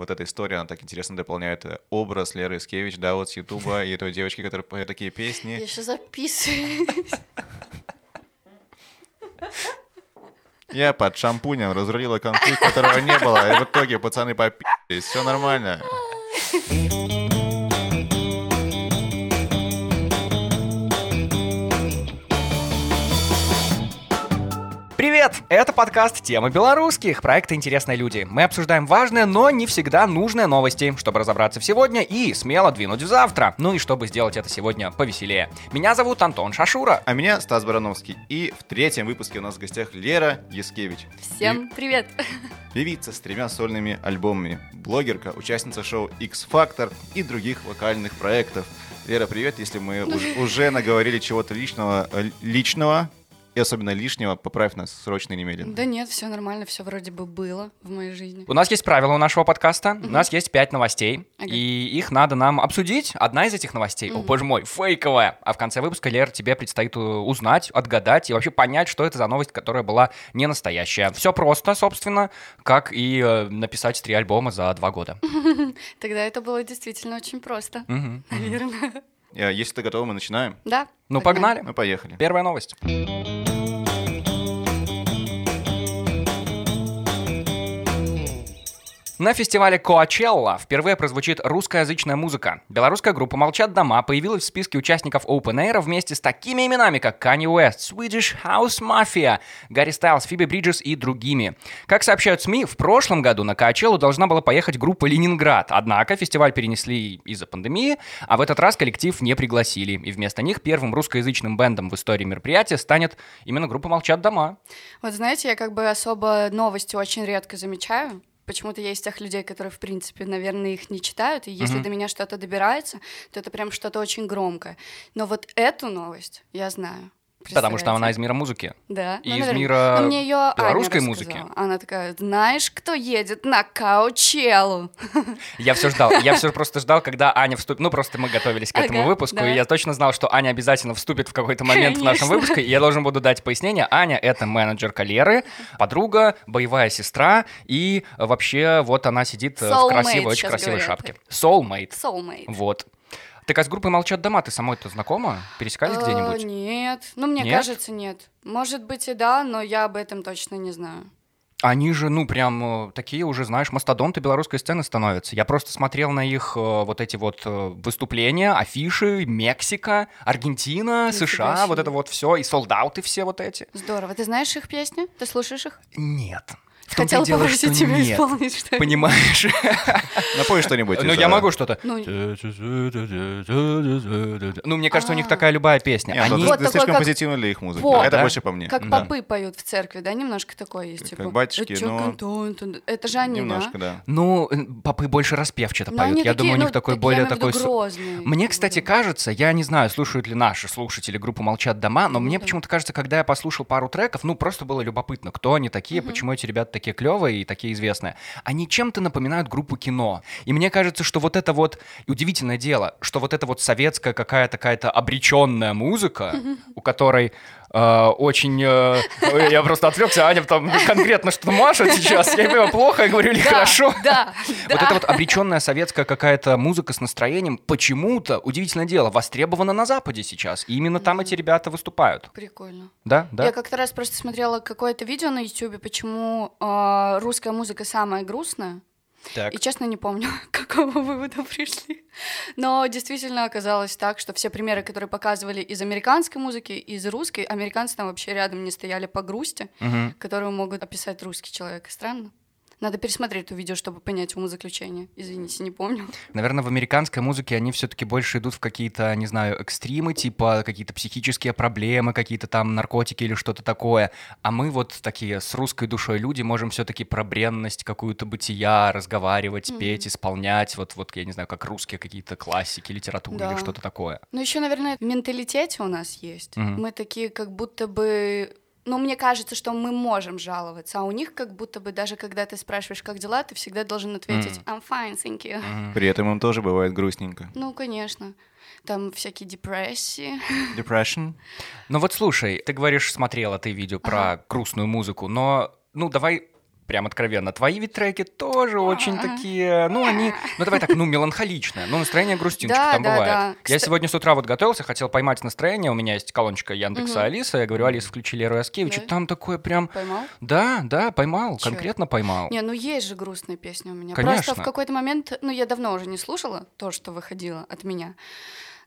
вот эта история, она так интересно дополняет э, образ Леры Искевич, да, вот с Ютуба, и той девочки, которая поет такие песни. Я сейчас записываю. Я под шампунем разрулила конфликт, которого не было, и в итоге пацаны попи***лись. Все нормально. Привет! Это подкаст «Темы белорусских» проекта «Интересные люди». Мы обсуждаем важные, но не всегда нужные новости, чтобы разобраться в сегодня и смело двинуть в завтра. Ну и чтобы сделать это сегодня повеселее. Меня зовут Антон Шашура. А меня Стас Барановский. И в третьем выпуске у нас в гостях Лера Яскевич. Всем привет! Певица с тремя сольными альбомами, блогерка, участница шоу X-Factor и других вокальных проектов. Лера, привет, если мы уж- уже наговорили чего-то личного, личного и особенно лишнего, поправь нас срочно и немедленно. Да нет, все нормально, все вроде бы было в моей жизни. У нас есть правила у нашего подкаста. У нас есть пять новостей. Ага. И их надо нам обсудить. Одна из этих новостей, о боже мой, фейковая. А в конце выпуска, Лер, тебе предстоит э, узнать, отгадать и вообще понять, что это за новость, которая была не настоящая. Все просто, собственно, как и э, написать три альбома за два года. Тогда это было действительно очень просто, наверное. Э, Если ты готова, мы начинаем. Да. Ну, погнали. Мы поехали. Первая новость. На фестивале Coachella впервые прозвучит русскоязычная музыка. Белорусская группа «Молчат дома» появилась в списке участников Open Air вместе с такими именами, как Kanye West, Swedish House Mafia, Гарри Стайлз, Фиби Бриджес и другими. Как сообщают СМИ, в прошлом году на Coachella должна была поехать группа «Ленинград», однако фестиваль перенесли из-за пандемии, а в этот раз коллектив не пригласили, и вместо них первым русскоязычным бэндом в истории мероприятия станет именно группа «Молчат дома». Вот знаете, я как бы особо новости очень редко замечаю. Почему-то я из тех людей, которые, в принципе, наверное, их не читают, и если Мгм. до меня что-то добирается, то это прям что-то очень громкое. Но вот эту новость я знаю. Потому что она из мира музыки. Да. и ну, из наверное. мира Но мне ее белорусской музыки. Она такая, знаешь, кто едет на Каучелу? Я все ждал. Я все просто ждал, когда Аня вступит. Ну, просто мы готовились к этому Ага, выпуску, да. и я точно знал, что Аня обязательно вступит в какой-то момент в нашем Конечно. выпуске, и я должен буду дать пояснение. Аня — это менеджерка Леры, подруга, боевая сестра, и вообще вот она сидит э, в Soulmate красивой, очень красивой говорят. шапке. Soulmate. Soulmate. Вот. Так а с группой «Молчат дома» ты самой-то знакома? Пересекались Э, где-нибудь? Нет. Ну, мне Нет? кажется, нет. Может быть и да, но я об этом точно не знаю. Они же, ну, прям э, такие уже, знаешь, мастодонты белорусской сцены становятся. Я просто смотрел на их э, вот эти вот э, выступления, афиши, Мексика, Аргентина, Нифига США, себе. вот это вот все, и солдаты все вот эти. Здорово. Ты знаешь их песни? Ты слушаешь их? Нет. В Хотела дело, попросить что тебя нет. исполнить что Понимаешь? Напой что-нибудь. Ну, я э, могу что-то. Ну, мне кажется, у них такая любая песня. Они... это слишком как позитивно для их музыки. Это больше по мне. как попы поют в церкви, да? Немножко такое есть. Как батюшки, «Э, чё, но- кантон, тун?» Это же они, Немножко, да? Ну, попы больше распевчато поют. Я думаю, у них такой более такой... Мне, кстати, кажется, я не знаю, слушают ли наши слушатели группу «Молчат дома», но мне почему-то кажется, когда я послушал пару треков, ну, просто было любопытно, кто они такие, почему эти ребята такие клевые и такие известные. Они чем-то напоминают группу кино. И мне кажется, что вот это вот удивительное дело, что вот это вот советская какая-то какая-то обреченная музыка, у которой очень... э, я просто отвлекся, Аня там конкретно что-то машет сейчас. Я понимаю, плохо, я говорю, или Да, хорошо. Да, Вот эта вот обреченная советская какая-то музыка с настроением почему-то, удивительное дело, востребована на Западе сейчас. И именно там эти ребята выступают. Прикольно. Да, да. Я как-то раз просто смотрела какое-то видео на YouTube, почему э, русская музыка самая грустная. Так. И честно не помню, к какому выводу пришли. Но действительно оказалось так, что все примеры, которые показывали из американской музыки, из русской, американцы там вообще рядом не стояли по грусти, Мгм. которую могут описать русский человек. Странно. Надо пересмотреть это видео, чтобы понять умозаключение. Извините, не помню. Наверное, в американской музыке они все-таки больше идут в какие-то, не знаю, экстримы, типа какие-то психические проблемы, какие-то там наркотики или что-то такое. А мы вот такие с русской душой люди можем все-таки про бренность какую-то бытия разговаривать, петь, исполнять. Вот, вот, я не знаю, как русские какие-то классики, литературы Да. или что-то такое. Ну, еще, наверное, в менталитете у нас есть. Мгм. Мы такие, как будто бы. Ну, мне кажется, что мы можем жаловаться, а у них как будто бы даже когда ты спрашиваешь, как дела, ты всегда должен ответить I'm fine, thank you. Мгм. При этом им тоже бывает грустненько. Ну, конечно. Там всякие депрессии. Depression. Ну вот слушай, ты говоришь, смотрела ты видео про грустную музыку, но, ну, давай прям откровенно. Твои ведь треки тоже очень такие, ну, они, ну, давай так, ну, меланхоличные. Ну, настроение грустинчик там бывает. Я сегодня с утра вот готовился, хотел поймать настроение. У меня есть колоночка Яндекса Алиса. Я говорю, Алиса, включи Леру Яскевича. Да. Там такое прям... Поймал? Да, да, поймал, конкретно поймал. Не, ну есть же грустные песни у меня. Конечно. Просто в какой-то момент, ну я давно уже не слушала то, что выходило от меня.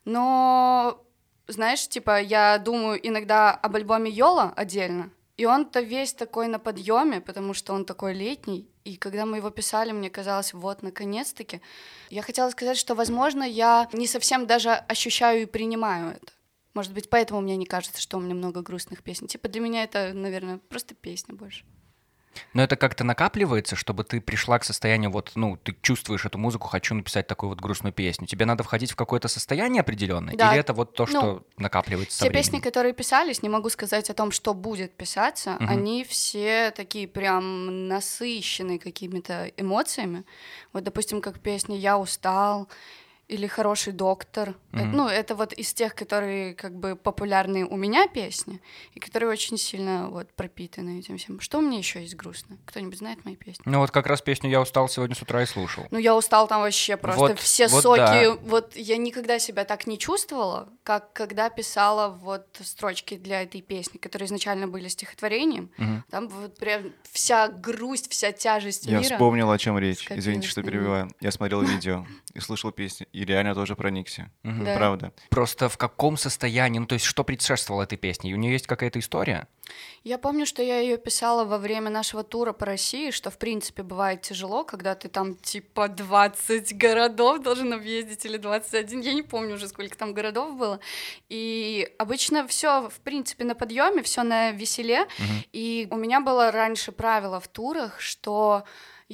Но, знаешь, типа, я думаю иногда об альбоме Йола отдельно, и он-то весь такой на подъеме, потому что он такой летний. И когда мы его писали, мне казалось, вот, наконец-таки. Я хотела сказать, что, возможно, я не совсем даже ощущаю и принимаю это. Может быть, поэтому мне не кажется, что у меня много грустных песен. Типа, для меня это, наверное, просто песня больше. Но это как-то накапливается, чтобы ты пришла к состоянию, вот, ну, ты чувствуешь эту музыку, хочу написать такую вот грустную песню. Тебе надо входить в какое-то состояние определенное? Да. Или это вот то, что Ну, накапливается со Все временем? песни, которые писались, не могу сказать о том, что будет писаться, Мгм. они все такие прям насыщенные какими-то эмоциями. Вот, допустим, как песня «Я устал», или «Хороший доктор». Э, Мгм. Ну, это вот из тех, которые как бы популярные у меня песни, и которые очень сильно вот пропитаны этим всем. Что у меня еще есть грустно? Кто-нибудь знает мои песни? Ну вот как раз песню «Я устал» сегодня с утра и слушал. Ну, я устал там вообще просто Вот- все вот соки. да. Вот я никогда себя так не чувствовала, как когда писала вот строчки для этой песни, которые изначально были стихотворением. Мгм. Там вот прям вся грусть, вся тяжесть Я мира. вспомнил, о чем речь. Извините, что перебиваю. Я смотрел видео и слушал песни, и реально тоже проникся. Мгм. Да. Правда. Просто в каком состоянии, ну то есть что предшествовало этой песне? И у нее есть какая-то история? Я помню, что я ее писала во время нашего тура по России, что в принципе бывает тяжело, когда ты там типа 20 городов должен объездить или 21, я не помню уже сколько там городов было. И обычно все в принципе на подъеме, все на веселе. И у меня было раньше правило в турах, что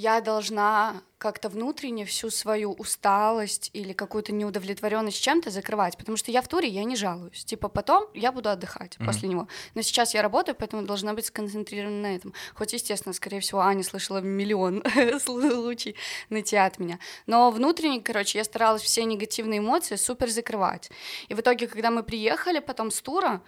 я должна как-то внутренне всю свою усталость или какую-то неудовлетворенность чем-то закрывать, потому что я в туре, я не жалуюсь. Типа потом я буду отдыхать Мгм. после него. Но сейчас я работаю, поэтому должна быть сконцентрирована на этом. Хоть, естественно, скорее всего, Аня слышала миллион случаев нытья от меня. Но внутренне, короче, я старалась все негативные эмоции супер закрывать. И в итоге, когда мы приехали потом с тура,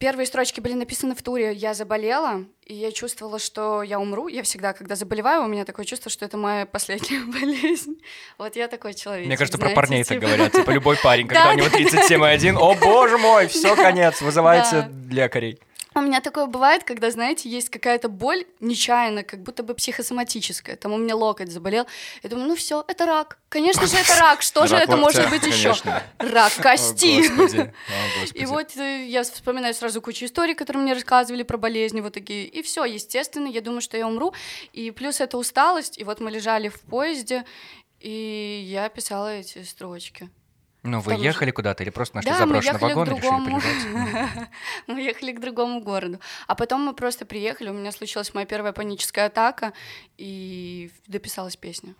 Первые строчки были написаны в туре. Я заболела, и я чувствовала, что я умру. Я всегда, когда заболеваю, у меня такое чувство, что это моя последняя болезнь. Вот я такой человек. Мне кажется, про знаете, парней так типа. говорят. Типа любой парень, когда Да, у него да, 37,1, о боже мой, все, конец, вызывайте лекарей. У меня такое бывает, когда, знаете, есть какая-то боль нечаянно, как будто бы психосоматическая. Там у меня локоть заболел. Я думаю, ну все, это рак. Конечно же, это рак. Что же это может быть еще? Рак кости. И вот э, я вспоминаю сразу кучу историй, которые мне рассказывали про болезни вот такие. И все, естественно, я думаю, что я умру. И плюс это усталость. И вот мы лежали в поезде, и я писала эти строчки. Ну, вы том же- ехали куда-то или просто нашли Да, мы заброшенный ехали к вагон и решили полежать? Мы ехали к другому городу. А потом мы просто приехали, у меня случилась моя первая паническая атака, и дописалась песня.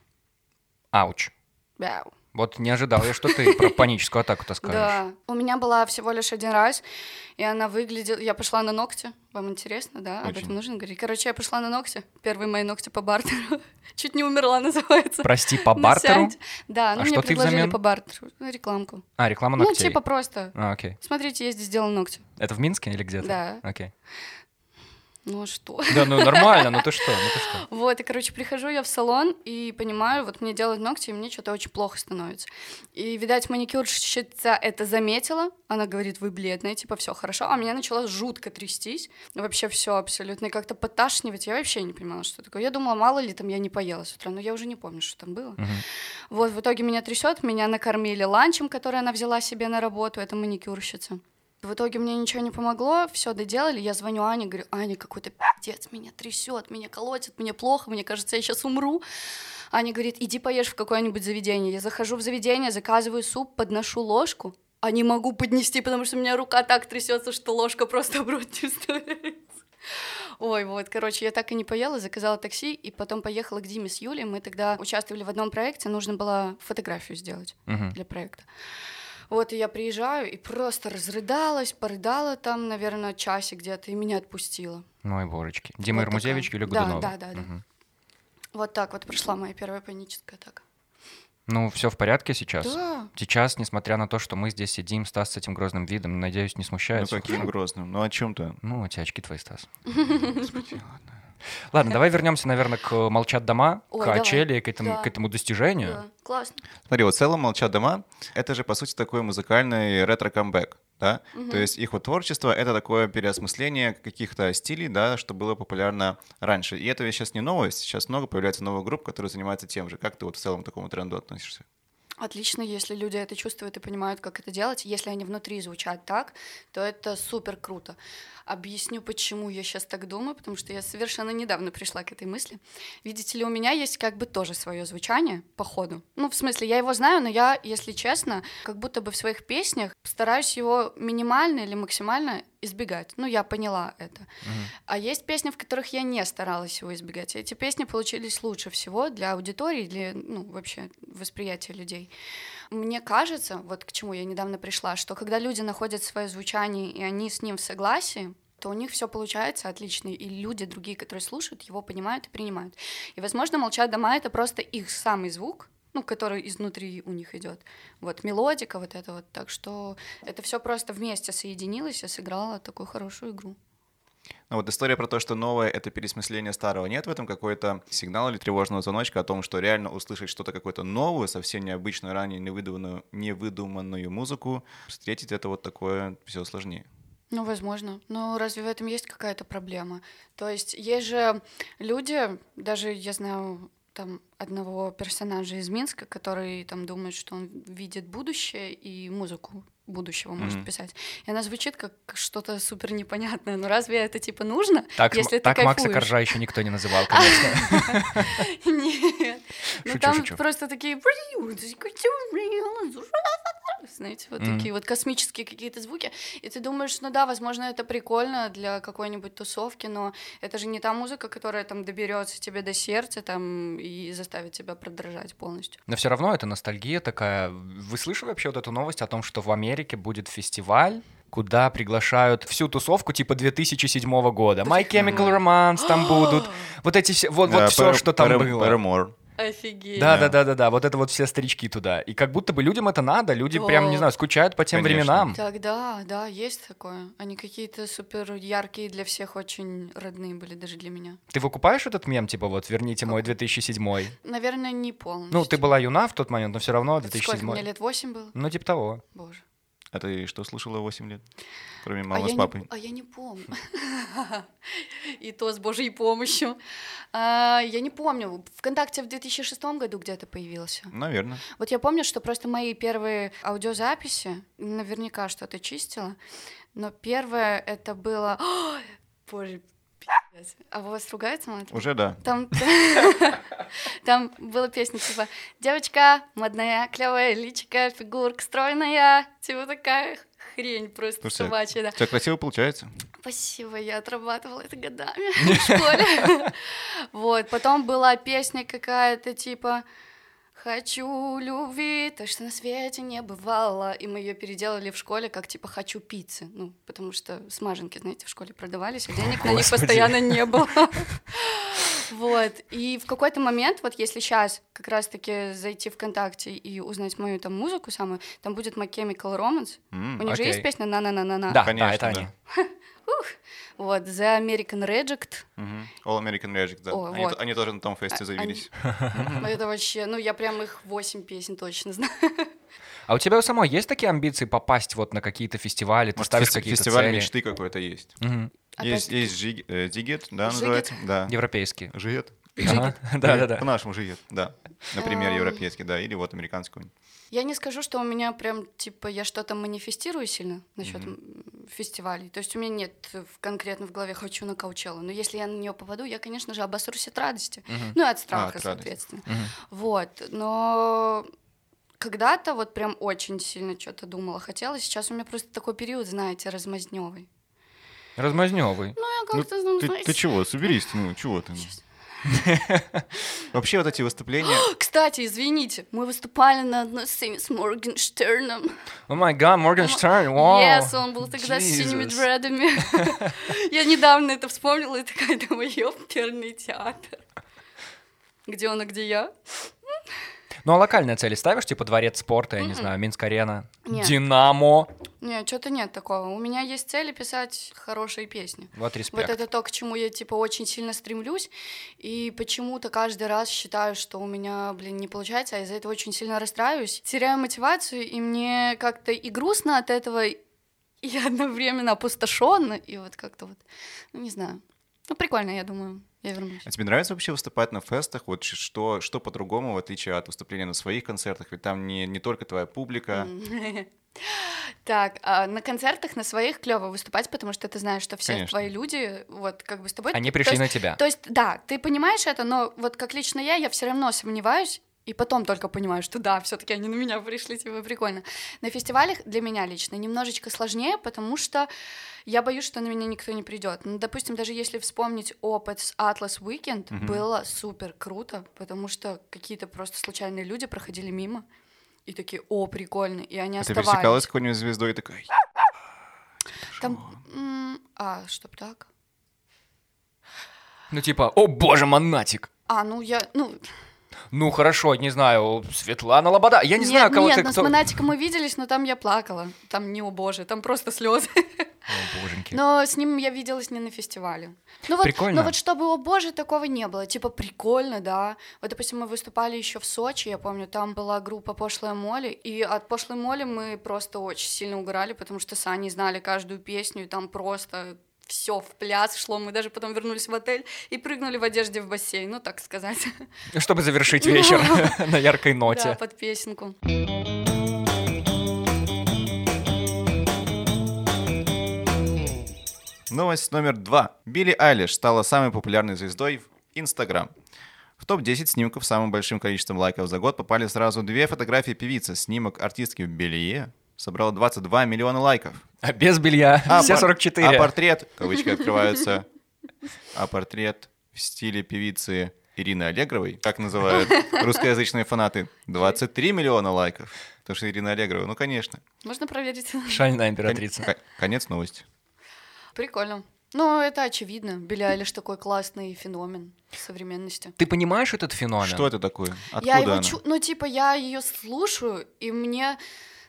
Ауч. Бяу. Вот не ожидал я, что ты про паническую атаку-то скажешь. Да, у меня была всего лишь один раз, и она выглядела... Я пошла на ногти, вам интересно, да? Об Очень. этом нужно говорить. Короче, я пошла на ногти, первые мои ногти по бартеру. Чуть не умерла, называется. Прости, по На бартеру? сеансе. Да, ну А мне что ты предложили взамен? по бартеру, ну, рекламку. А, реклама Ну, ногтей. типа просто, А, окей. смотрите, я здесь сделала ногти. Это в Минске или где-то? Да. Окей. Ну а что? Да, ну нормально, ну ты что, ну ты что. Вот, и, короче, прихожу я в салон и понимаю, вот мне делают ногти, и мне что-то очень плохо становится. И, видать, маникюрщица это заметила, она говорит, вы бледная, типа, все хорошо, а меня начало жутко трястись, вообще все абсолютно, и как-то поташнивать, я вообще не понимала, что такое. Я думала, мало ли там я не поела с утра, но я уже не помню, что там было. Вот, в итоге меня трясет, меня накормили ланчем, который она взяла себе на работу, это маникюрщица. В итоге мне ничего не помогло, все доделали, я звоню Ане, говорю, Аня, какой-то пиздец, меня трясет, меня колотит, мне плохо, мне кажется, я сейчас умру. Аня говорит, иди поешь в какое-нибудь заведение. Я захожу в заведение, заказываю суп, подношу ложку, а не могу поднести, потому что у меня рука так трясется, что ложка просто в рот не. Ой, вот, короче, я так и не поела, заказала такси, и потом поехала к Диме с Юлей. Мы тогда участвовали в одном проекте, нужно было фотографию сделать Мгм. для проекта. Вот, и я приезжаю и просто разрыдалась, порыдала там, наверное, часик где-то, и меня отпустила. Ой, божечки. Дима Вот Ирмузевич, такая. Да, Годунова. да, да, да. Мгм. Вот так вот прошла моя первая паническая атака. Ну, все в порядке сейчас? Да. Сейчас, несмотря на то, что мы здесь сидим, Стас с этим грозным видом, надеюсь, не Ну, смущает. каким грозным? Ну, о чем-то? Ну, эти очки твои, Стас. Господи, ладно. Ладно, давай вернемся, наверное, к «Молчат дома», Ой, к давай. Ачеле, к этому, Да. к этому достижению. Да, классно. Смотри, вот в целом «Молчат дома» — это же, по сути, такой музыкальный ретро-камбэк, да? То есть их вот творчество — это такое переосмысление каких-то стилей, да, что было популярно раньше. И это ведь сейчас не новость, сейчас много появляется новых групп, которые занимаются тем же. Как ты вот в целом к такому тренду относишься? Отлично, если люди это чувствуют и понимают, как это делать. Если они внутри звучат так, то это супер круто. Объясню, почему я сейчас так думаю, потому что я совершенно недавно пришла к этой мысли. Видите ли, у меня есть как бы тоже свое звучание по ходу. Ну, в смысле, я его знаю, но я, если честно, как будто бы в своих песнях стараюсь его минимально или максимально избегать. Ну, я поняла это. А есть песни, в которых я не старалась его избегать. Эти песни получились лучше всего для аудитории, для, ну, вообще восприятия людей. Мне кажется, вот к чему я недавно пришла, что когда люди находят свое звучание, и они с ним в согласии, то у них все получается отлично, и люди другие, которые слушают, его понимают и принимают. И, возможно, молчат дома это просто их самый звук, ну, который изнутри у них идет. Вот мелодика, вот это вот. Так что это все просто вместе соединилось и сыграло такую хорошую игру. Ну вот история про то, что новое — это пересмысление старого. Нет в этом какой-то сигнал или тревожного звоночка о том, что реально услышать что-то какое-то новое, совсем необычную, ранее невыдуманную, невыдуманную музыку, встретить это вот такое все сложнее. Ну, возможно. Но разве в этом есть какая-то проблема? То есть есть же люди, даже я знаю там одного персонажа из Минска, который там думает, что он видит будущее и музыку будущего может Мгм. писать. И она звучит как что-то супер непонятное. Но разве это типа нужно? Так, если ты так Макса кайфуешь? Коржа еще никто не называл, конечно. Нет. Ну там просто такие... Знаете, вот Мгм. такие вот космические какие-то звуки. И ты думаешь, ну да, возможно, это прикольно для какой-нибудь тусовки, но это же не та музыка, которая там доберется тебе до сердца там и заставит тебя продрожать полностью. Но все равно это ностальгия такая. Вы слышали вообще вот эту новость о том, что в Америке будет фестиваль, куда приглашают всю тусовку типа 2007 года. My Chemical Romance там будут. Вот эти все, вот, вот все, что там было. Paramore. Офигеть. Да, Да. да, да, да. Вот это вот все старички туда. И как будто бы людям это надо. Люди прям, не знаю, скучают по тем Конечно. временам. Так, да, да, есть такое. Они какие-то супер яркие для всех, очень родные были даже для меня. Ты выкупаешь этот мем, типа вот верните мой 2007 Наверное, не полностью. Ну, ты была юна в тот момент, но все равно Это Сколько, 2007 мне лет 8 было? Ну, типа того. Боже. А ты что слушала 8 лет? Кроме а, мамы я с не, папой. а я не помню. И то с Божьей помощью. А, Я не помню. ВКонтакте в 2006 году где-то появился. Наверное. Вот я помню, что просто мои первые аудиозаписи, наверняка что-то чистила, но первое это было... Боже, А у вас ругается мать? Уже да. Там, там была песня типа «Девочка, модная, клевая личика, фигурка стройная». Типа такая хрень просто Слушай, собачья, да. У тебя красиво получается. Спасибо, я отрабатывала это годами в школе. Вот, потом была песня какая-то типа Хочу любви, то, что на свете не бывало. И мы ее переделали в школе как типа хочу пиццы. Ну, потому что смаженки, знаете, в школе продавались, а денег на них Господи. постоянно не было. Вот. И в какой-то момент, вот если сейчас как раз-таки зайти ВКонтакте и узнать мою там музыку самую, там будет My Chemical Romance. У них же есть песня «На-на-на-на-на». Да, Конечно, это. они. Вот, The American Reject. All American Magic, да. О, Они, вот. они тоже на том фесте А- заявились. Это вообще, ну я прям их восемь песен точно знаю. А у тебя у самой есть такие амбиции попасть вот на какие-то фестивали? Ты Может, ставишь какие-то фестиваль цели? мечты какой-то есть. Мгм. Есть, есть Жиг- э, Зигет, да, Жигет? называется? Да. Европейские. Жигет. Ага. Да-да-да. По-нашему Жигет, да. Например, Эм. европейский, да, или вот американский. Я не скажу, что у меня прям, типа, я что-то манифестирую сильно насчет фестивалей. То есть у меня нет в- конкретно в голове «хочу на Каучеллу». Но если я на нее попаду, я, конечно же, обосрусь от радости. Ну и от страха, от радости. соответственно. Вот, но когда-то вот прям очень сильно что-то думала, хотела. Сейчас у меня просто такой период, знаете, размазнёвый. Размазнёвый. Ну, я Ну, как-то, ну, Ты, знаете, ты чего, соберись, ну, чего ты? ну? Вообще вот эти выступления, Кстати, извините, мы выступали на одной сцене с Моргенштерном. О май гад, Моргенштерн, вау. Yes, он был тогда с синими Jesus. дредами. Я недавно это вспомнила и такая думаю, ёперный театр. Где он, а где я? Ну а локальные цели ставишь, типа дворец спорта, я не знаю, Минск-арена, Нет. Динамо. Не, что-то нет такого. У меня есть цели писать хорошие песни. Вот респект. Вот это то, к чему я, типа, очень сильно стремлюсь, и почему-то каждый раз считаю, что у меня, блин, не получается, а из-за этого очень сильно расстраиваюсь, теряю мотивацию, и мне как-то и грустно от этого, и одновременно опустошенно, и вот как-то вот, ну, не знаю. Ну, прикольно, я думаю, я вернусь. А тебе нравится вообще выступать на фестах? Вот что, что по-другому, в отличие от выступления на своих концертах? Ведь там не, не только твоя публика. Так, а на концертах на своих клево выступать, потому что ты знаешь, что все Конечно. твои люди, вот как бы с тобой. Они То пришли есть- на тебя. То есть, да, ты понимаешь это, но вот как лично я, я все равно сомневаюсь, и потом только понимаю, что да, все-таки они на меня пришли, типа прикольно. На фестивалях для меня лично немножечко сложнее, потому что я боюсь, что на меня никто не придет. Ну, допустим, даже если вспомнить опыт с Atlas Weekend, было супер круто, потому что какие-то просто случайные люди проходили мимо и такие, о, прикольно, и они А ты оставались. пересекалась с какой-нибудь звездой и такая, Там, а, чтоб так? Ну типа, о боже, монатик. А, ну я, ну, Ну хорошо, не знаю, Светлана Лобода. Я не нет, знаю, кого нет, ты... ну кто- с Монатиком мы виделись, но там я плакала. Там не о боже, там просто слезы. О, боженьки. Но с ним я виделась не на фестивале. Ну вот, Прикольно. Ну вот чтобы, о боже, такого не было. Типа прикольно, да. Вот, допустим, мы выступали еще в Сочи, я помню, там была группа Пошлая Моли, и от Пошлой Моли мы просто очень сильно угорали, потому что с Аней знали каждую песню, и там просто все в пляс шло. Мы даже потом вернулись в отель и прыгнули в одежде в бассейн, ну так сказать. Чтобы завершить вечер на яркой Да, ноте. под песенку. Новость номер два. Билли Айлиш стала самой популярной звездой в Инстаграм. В топ-10 снимков с самым большим количеством лайков за год попали сразу две фотографии певицы. Снимок артистки в белье собрал 22 миллиона лайков. А без белья А все пор- 44. А портрет, кавычки открываются, а портрет в стиле певицы Ирины Аллегровой, как называют русскоязычные фанаты, 23 миллиона лайков. Потому что Ирина Аллегрова, ну, конечно. Можно проверить? Шальная Кон- императрица. ко- Конец новости. Прикольно. Ну, это очевидно. Билли Айлиш такой классный феномен современности. Ты понимаешь этот феномен? Что это такое? Откуда я его она? чу- ну типа я ее слушаю и мне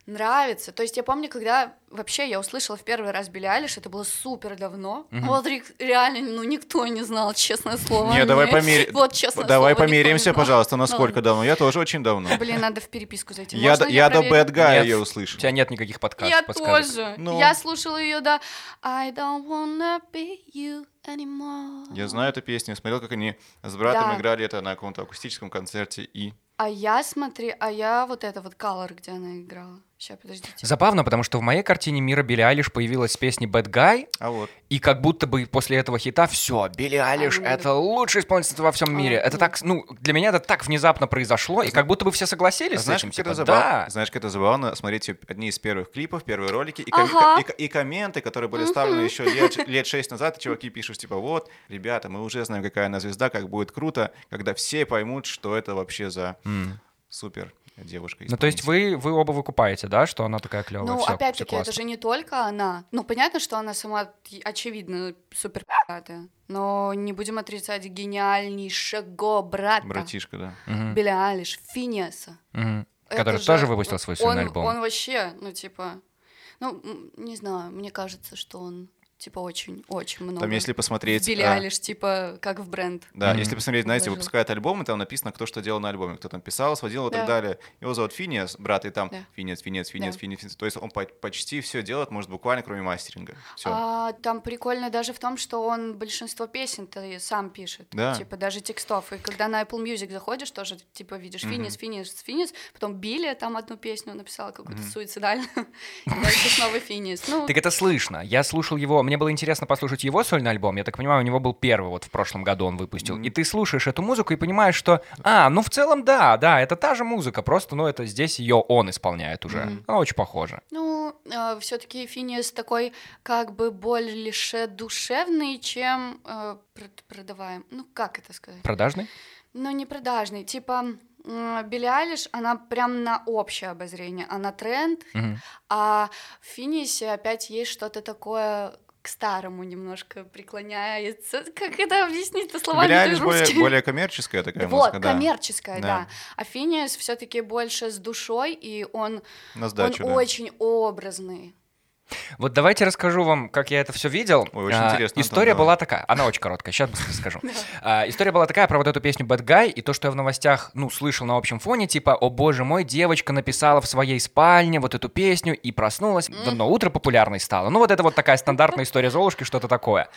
нравится. То есть я помню, когда вообще я услышала в первый раз Билли Айлиш, это было супер давно. Вот ре- реально, ну никто не знал, честное слово. Не, давай померяем. Вот честное Давай слово, померимся, знал. пожалуйста, Ну насколько ладно. давно. Я тоже очень давно. Блин, надо в переписку зайти. Я, Можно до- я до? Bad Guy ее У услышал. тебя нет никаких Я подкастов, подсказок. тоже. Ну. Я слушала ее до I don't wanna be you anymore. Я знаю эту песню, смотрел, как они с братом Да. играли это на каком-то акустическом концерте и... А я смотри, а я вот это вот Color, где она играла. Сейчас, подождите. Забавно, потому что в моей картине мира Билли Айлиш появилась с песней Bad Guy, А вот. и как будто бы после этого хита все, Билли Айлиш ну, это лучшая исполнительница во всем мире. А, Это так, ну, для меня это так внезапно произошло, и как будто бы все согласились А с знаешь, этим. как это типа, забавно? да. Знаешь, как это забавно смотреть её одни из первых клипов, первые ролики, и, ком- Ага. и, и комменты, которые были вставлены еще лет, лет шесть назад, и чуваки пишут, типа, вот, ребята, мы уже знаем, какая она звезда, как будет круто, когда все поймут, что это вообще за супер девушка. Ну, то есть вы, вы оба выкупаете, да, что она такая клевая? Ну, опять-таки, это же не только она. Ну, понятно, что она сама, очевидно, супер. Но не будем отрицать гениальнейшего брата. Братишка, да. Мгм, Билли Айлиш, Финиаса. Это Который же- тоже выпустил свой сольный он, альбом. Он вообще, ну, типа... Ну, не знаю, мне кажется, что он, типа, очень-очень много. Там, если посмотреть... Билли а, Айлиш, типа, как в бренд. Да, Мгм. если посмотреть, знаете, Вложил. выпускают альбом, и там написано, кто что делал на альбоме, кто там писал, сводил и так Да. далее. Его зовут Финиас, брат, и там Да. Финиас, Финиас, Финиас, Да. Финиас. То есть он по- почти все делает, может, буквально кроме мастеринга. Все. А, там прикольно даже в том, что он большинство песен-то и сам пишет. Да. Типа даже текстов. И когда на Apple Music заходишь, тоже типа видишь Мгм. Финис, Финис, Финис. Потом Билли там одну песню написала какую-то суицидальную. И дальше снова Финис. Ну, Так это слышно. Я слушал его, мне было интересно послушать его сольный альбом. Я так понимаю, у него был первый, вот в прошлом году он выпустил. И ты слушаешь эту музыку и понимаешь, что, а, ну в целом да, да, это та же музыка, просто, ну это здесь ее он исполняет уже. Мгм. Она очень похожа. ну все-таки Финис такой как бы больше душевный, чем э, прод- продаваем. Ну, как это сказать? Продажный? Ну, не продажный. Типа, Билли Айлиш, она прям на общее обозрение, она тренд, Мгм. а в Финисе опять есть что-то такое к старому немножко преклоняется. Как это объяснить-то словами Билли более, более коммерческая такая Вот, музыка, да. коммерческая, Да. да. А Финиас все-таки больше с душой, и он, На сдачу, он да. очень образный. Вот давайте расскажу вам, как я это все видел. Ой, очень А, интересно, Антон, История давай. была такая, она очень короткая, сейчас быстро скажу. А, История была такая про вот эту песню Bad Guy, и то, что я в новостях, ну, слышал на общем фоне, типа, о боже мой, девочка написала в своей спальне вот эту песню и проснулась, в одно утро популярной стала. Ну, вот это вот такая стандартная история Золушки, что-то такое.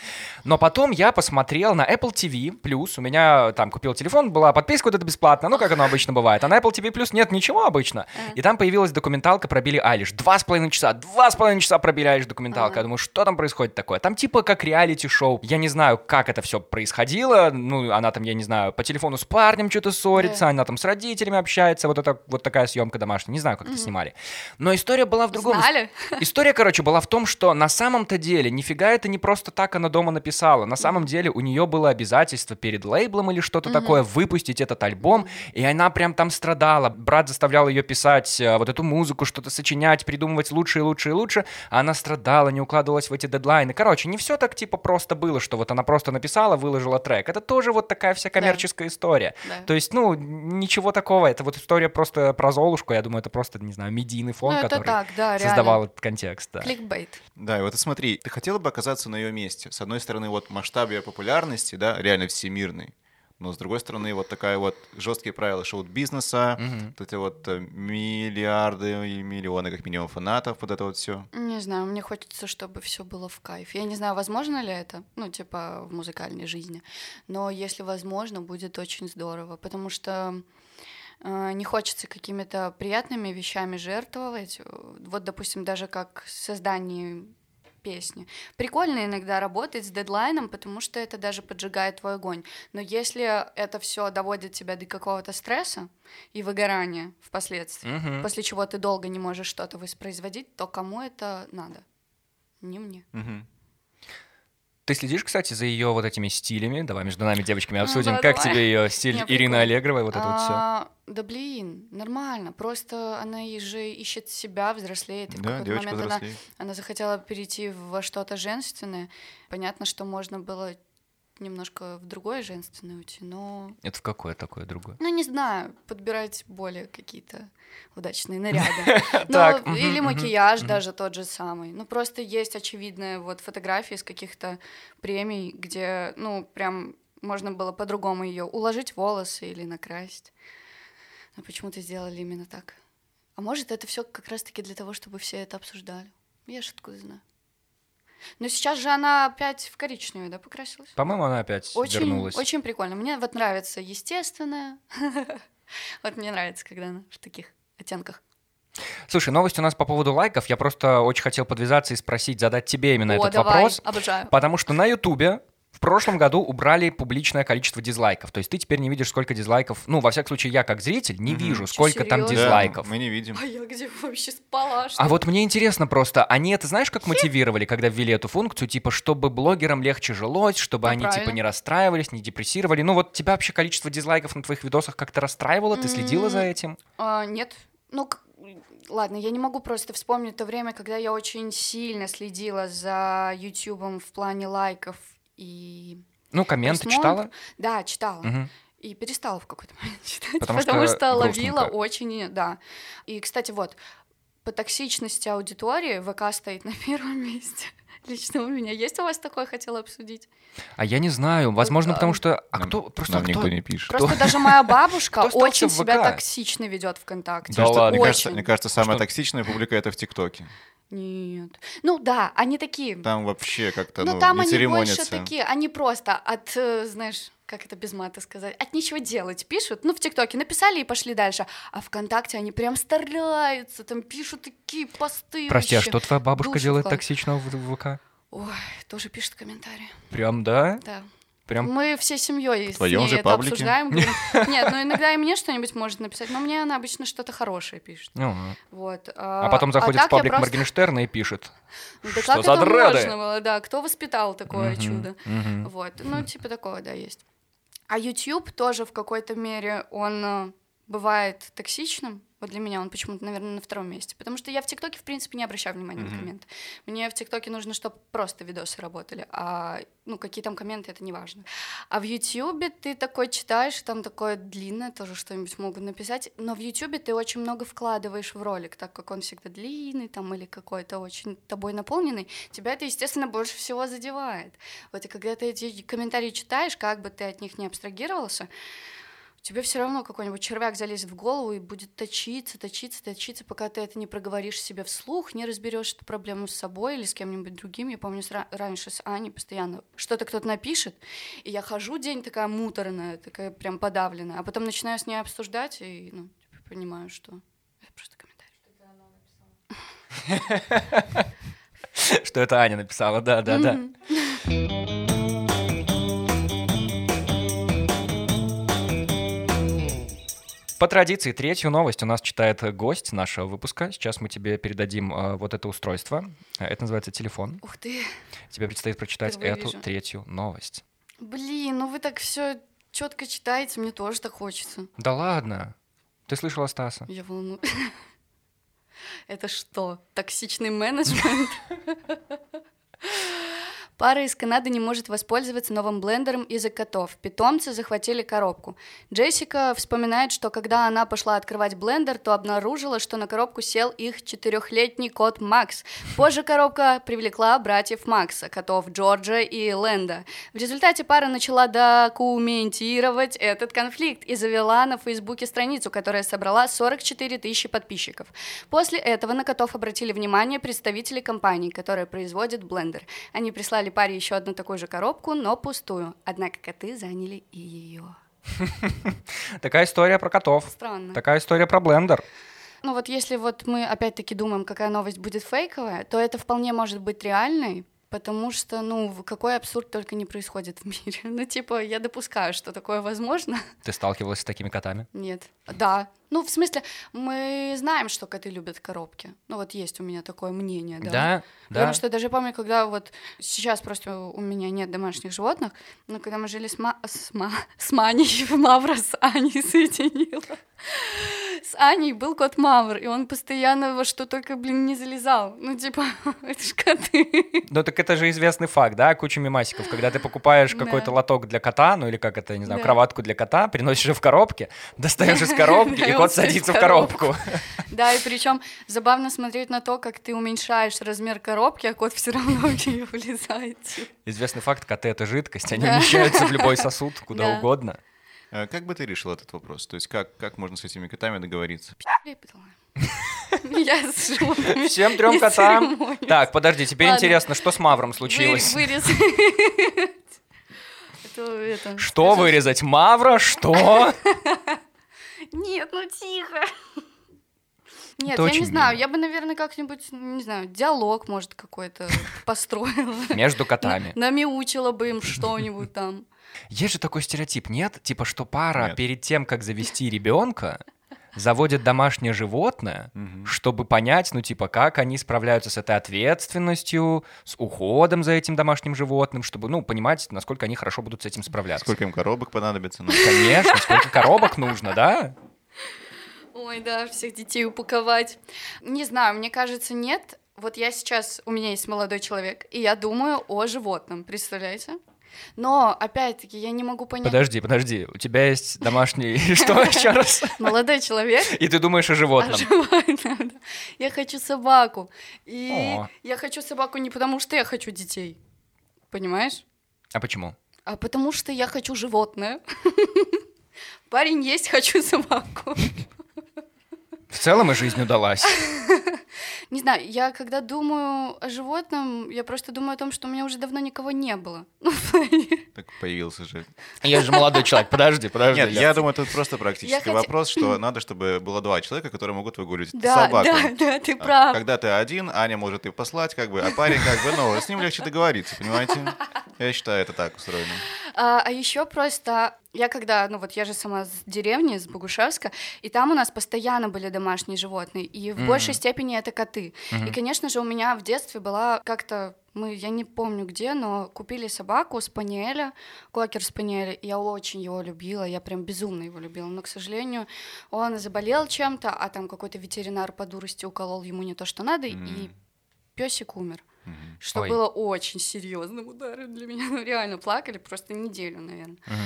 Но потом я посмотрел на Apple TV+, у меня там купил телефон, была подписка вот это бесплатно, ну, как оно обычно бывает, а на Apple TV+, нет ничего обычно. И там появилась документалка про Билли Айлиш. Два с половиной часа, два с половиной часа про Билли Айлиш документалка. Я думаю, что там происходит такое? Там типа как реалити-шоу. Я не знаю, как это все происходило. Ну, она там, я не знаю, по телефону с парнем что-то ссорится, она там с родителями общается. Вот это вот такая съемка домашняя. Не знаю, как это снимали. Но история была в другом. Знали? История, короче, была в том, что на самом-то деле нифига это не просто так она дома написала. На самом деле у нее было обязательство перед лейблом или что-то такое выпустить этот альбом, и она прям там страдала. Брат заставлял ее писать э, вот эту музыку, что-то сочинять, придумывать лучше и лучше и лучше, а она страдала, не укладывалась в эти дедлайны. Короче, не все так типа просто было, что вот она просто написала, выложила трек. Это тоже вот такая вся коммерческая история. Да. То есть, ну, ничего такого. Это вот история просто про Золушку. Я думаю, это просто, не знаю, медийный фон, Ну, это который так, да, реально. создавал этот контекст. Да. Кликбейт. Да, и вот смотри, ты хотела бы оказаться на ее месте. С одной стороны, вот масштаб ее популярности, да, реально всемирный. Но с другой стороны, вот такая вот жесткие правила шоу-бизнеса, Мгм. вот эти вот э, миллиарды и миллионы, как минимум, фанатов, вот это вот все. Не знаю, мне хочется, чтобы все было в кайф. Я не знаю, возможно ли это, ну, типа, в музыкальной жизни, но если возможно, будет очень здорово, потому что э, не хочется какими-то приятными вещами жертвовать. Вот, допустим, даже как создание песни. Прикольно иногда работать с дедлайном, потому что это даже поджигает твой огонь. Но если это все доводит тебя до какого-то стресса и выгорания впоследствии, Мгм. после чего ты долго не можешь что-то воспроизводить, то кому это надо? Не мне. Мгм. Ты следишь, кстати, за ее вот этими стилями? Давай между нами девочками Ну обсудим. да, как давай. тебе ее стиль Не, Ирины прикольно. Аллегровой, вот это вот все? А, Да блин, нормально. Просто она же ищет себя, взрослеет. И в Да, какой-то девочка момент она, взрослеет. она захотела перейти во что-то женственное. Понятно, что можно было немножко в другое женственное уйти, но... Это в какое такое другое? Ну, не знаю, подбирать более какие-то удачные наряды. Ну, или макияж даже тот же самый. Ну, просто есть очевидные вот фотографии с каких-то премий, где, ну, прям можно было по-другому ее уложить волосы или накрасить. Но почему-то сделали именно так. А может, это все как раз-таки для того, чтобы все это обсуждали. Я откуда знаю. Но сейчас же она опять в коричневый, да, покрасилась? По-моему, она опять Очень, вернулась. очень прикольно. Мне вот нравится естественное. Вот мне нравится, когда она в таких оттенках. Слушай, новость у нас по поводу лайков. Я просто очень хотел подвязаться и спросить, задать тебе именно О, этот давай, вопрос. обожаю. Потому что на Ютубе прошлом году убрали публичное количество дизлайков. То есть ты теперь не видишь, сколько дизлайков. Ну, во всяком случае, я как зритель не Мгм. вижу, сколько там серьёзно? Да, дизлайков. мы не видим. А я где вообще спала? Что А вот мне интересно просто, они это знаешь, как мотивировали, когда ввели эту функцию, типа, чтобы блогерам легче жилось, чтобы Ну, они, типа, правильно. не расстраивались, не депрессировали. Ну вот тебя вообще количество дизлайков на твоих видосах как-то расстраивало? Ты следила за этим? А, нет. Ну, ладно, я не могу просто вспомнить то время, когда я очень сильно следила за Ютубом в плане лайков и... Ну, комменты просмотров. читала? Да, читала. Мгм. И перестала в какой-то момент читать, Потому потому, что что, ловила грустненько. очень, да. И, кстати, вот, по токсичности аудитории ВК стоит на первом месте. Лично у меня. Есть у вас такое, хотела обсудить? А я не знаю. Возможно, а, потому что... А Нам- кто... Просто Нам кто... никто не пишет. Просто даже моя бабушка кто очень себя токсично ведет ВКонтакте. Да Мне кажется- ладно. Мне кажется, мне кажется, самая токсичная публика это в ТикТоке. Нет. Ну да, они такие. Там вообще как-то ну ну, там не они больше такие, они просто от, э, знаешь, как это без мата сказать, от нечего делать пишут. Ну в ТикТоке написали и пошли дальше. А ВКонтакте они прям стараются, там пишут такие посты. Прости, а вообще. что твоя бабушка душу делает токсичного в ВК? Ой, тоже пишет комментарии. Прям, да? Да. Прям... Мы всей семьей с твоем ней же это паблике? обсуждаем. говорим, Нет, ну иногда и мне что-нибудь может написать, но мне она обычно что-то хорошее пишет. Ну, Вот. а потом заходит так в паблик просто- Моргенштерна и пишет. Да Что как за это дреды? можно было, да? Кто воспитал такое чудо? Вот, ну, типа такого, да, есть. А YouTube тоже в какой-то мере, он э, бывает токсичным Вот для меня он почему-то, наверное, на втором месте. Потому что я в ТикТоке, в принципе, не обращаю внимания Мгм. на комменты. Мне в ТикТоке нужно, чтобы просто видосы работали, а ну, какие там комменты, это не важно. А в Ютьюбе ты такой читаешь, там такое длинное тоже что-нибудь могут написать, но в Ютьюбе ты очень много вкладываешь в ролик, так как он всегда длинный там или какой-то очень тобой наполненный, тебя это, естественно, больше всего задевает. Вот и когда ты эти комментарии читаешь, как бы ты от них не абстрагировался, тебе все равно какой-нибудь червяк залезет в голову и будет точиться, точиться, точиться, пока ты это не проговоришь себе вслух, не разберешь эту проблему с собой или с кем-нибудь другим. Я помню, раньше с Аней постоянно что-то кто-то напишет, и я хожу день такая муторная, такая прям подавленная, а потом начинаю с ней обсуждать и ну, типа, понимаю, что это просто комментарий. Что это Аня написала, да-да-да. Мгм. По традиции, третью новость у нас читает гость нашего выпуска. Сейчас мы тебе передадим э, вот это устройство. Это называется телефон. Ух ты, Тебе предстоит прочитать Впервые эту вижу. третью новость. блин, ну вы так все четко читаете, мне тоже так хочется. Да ладно. Ты слышала Стаса? Я волнуюсь. Это что, токсичный менеджмент? Пара из Канады не может воспользоваться новым блендером из-за котов. Питомцы захватили коробку. Джессика вспоминает, что когда она пошла открывать блендер, то обнаружила, что на коробку сел их четырехлетний кот Макс. Позже коробка привлекла братьев Макса, котов Джорджа и Лэнда. В результате пара начала документировать этот конфликт и завела на Фейсбуке страницу, которая собрала 44 тысячи подписчиков. После этого на котов обратили внимание представители компании, которая производит блендер. Они прислали паре еще одну такую же коробку, но пустую. Однако коты заняли и ее. Такая история про котов. Странно. Такая история про блендер. Ну вот если вот мы опять-таки думаем, какая новость будет фейковая, то это вполне может быть реальной, потому что, ну, в- какой абсурд только не происходит в мире. Ну, типа, я допускаю, что такое возможно. Ты сталкивалась с такими котами? Нет. Да. Ну, в смысле, мы знаем, что коты любят коробки. Ну, вот есть у меня такое мнение, да. Да, Потому да. что даже помню, когда вот сейчас просто у меня нет домашних животных, но когда мы жили с, Ма- с, Ма- с Маней, Мавра с Аней соединила. С Аней был кот Мавр, и он постоянно во что только, блин, не залезал. Ну, типа, это ж коты. Ну так это же известный факт, да, куча мемасиков, когда ты покупаешь какой-то лоток для кота, ну или как это, не знаю, кроватку для кота, приносишь ее в коробке, достаешь из коробки, и кот садится в коробку. Да, и причем забавно смотреть на то, как ты уменьшаешь размер коробки, а кот все равно в нее влезает. Известный факт, коты — это жидкость, они умещаются в любой сосуд, куда Да. угодно. Э, Как бы ты решил этот вопрос? То есть как, как можно с этими котами договориться? Лепетала. Я с животными Всем трем не котам. церемонюсь. Так, подожди, теперь Ладно. интересно, что с Мавром Вы- случилось? Вырезать. Это- это, Что скажи- вырезать? Мавра? Что? Нет, ну тихо. Нет, Это я очень не знаю, мило. я бы, наверное, как-нибудь, не знаю, диалог, может, какой-то построила. Между котами. На- Намяучила бы им что-нибудь там. Есть же такой стереотип, нет? Типа, что пара Нет. перед тем, как завести ребенка, заводит домашнее животное, чтобы понять, ну, типа, как они справляются с этой ответственностью, с уходом за этим домашним животным, чтобы, ну, понимать, насколько они хорошо будут с этим справляться. Сколько им коробок понадобится? Ну, Конечно, сколько коробок нужно, да? Ой, да, всех детей упаковать. Не знаю, мне кажется, нет. Вот я сейчас, у меня есть молодой человек, и я думаю о животном, представляете? Но, опять-таки, я не могу понять... Подожди, подожди, у тебя есть домашний... Что еще раз? Молодой человек, И ты думаешь о животном. Я хочу собаку. И я хочу собаку не потому, что я хочу детей. Понимаешь? А почему? А потому что я хочу животное. Парень есть, хочу собаку. В целом и жизнь удалась. Не знаю, я когда думаю о животном, я просто думаю о том, что у меня уже давно никого не было. Ну, так появился же. Я же молодой человек, подожди, подожди. Нет, я думаю, тут просто практический вопрос, что надо, чтобы было два человека, которые могут выгуливать Да, собаку. да, да, ты А прав. Когда ты один, Аня может и послать, как бы, а парень, как бы, ну, с ним легче договориться, понимаете? Я считаю, это так устроено. А, а еще просто я когда, ну вот я же сама с деревни, с Богушевска, и там у нас постоянно были домашние животные, и в Мгм. большей степени это коты. Мгм. И, конечно же, у меня в детстве была как-то мы, я не помню где, но купили собаку спаниеля, кокер спаниеля, и я очень его любила, я прям безумно его любила, но, к сожалению, он заболел чем-то, а там какой-то ветеринар по дурости уколол ему не то, что надо, и М. песик умер. Мгм. Что Ой. было очень серьезным ударом для меня. Ну, реально плакали просто неделю, наверное. Мгм.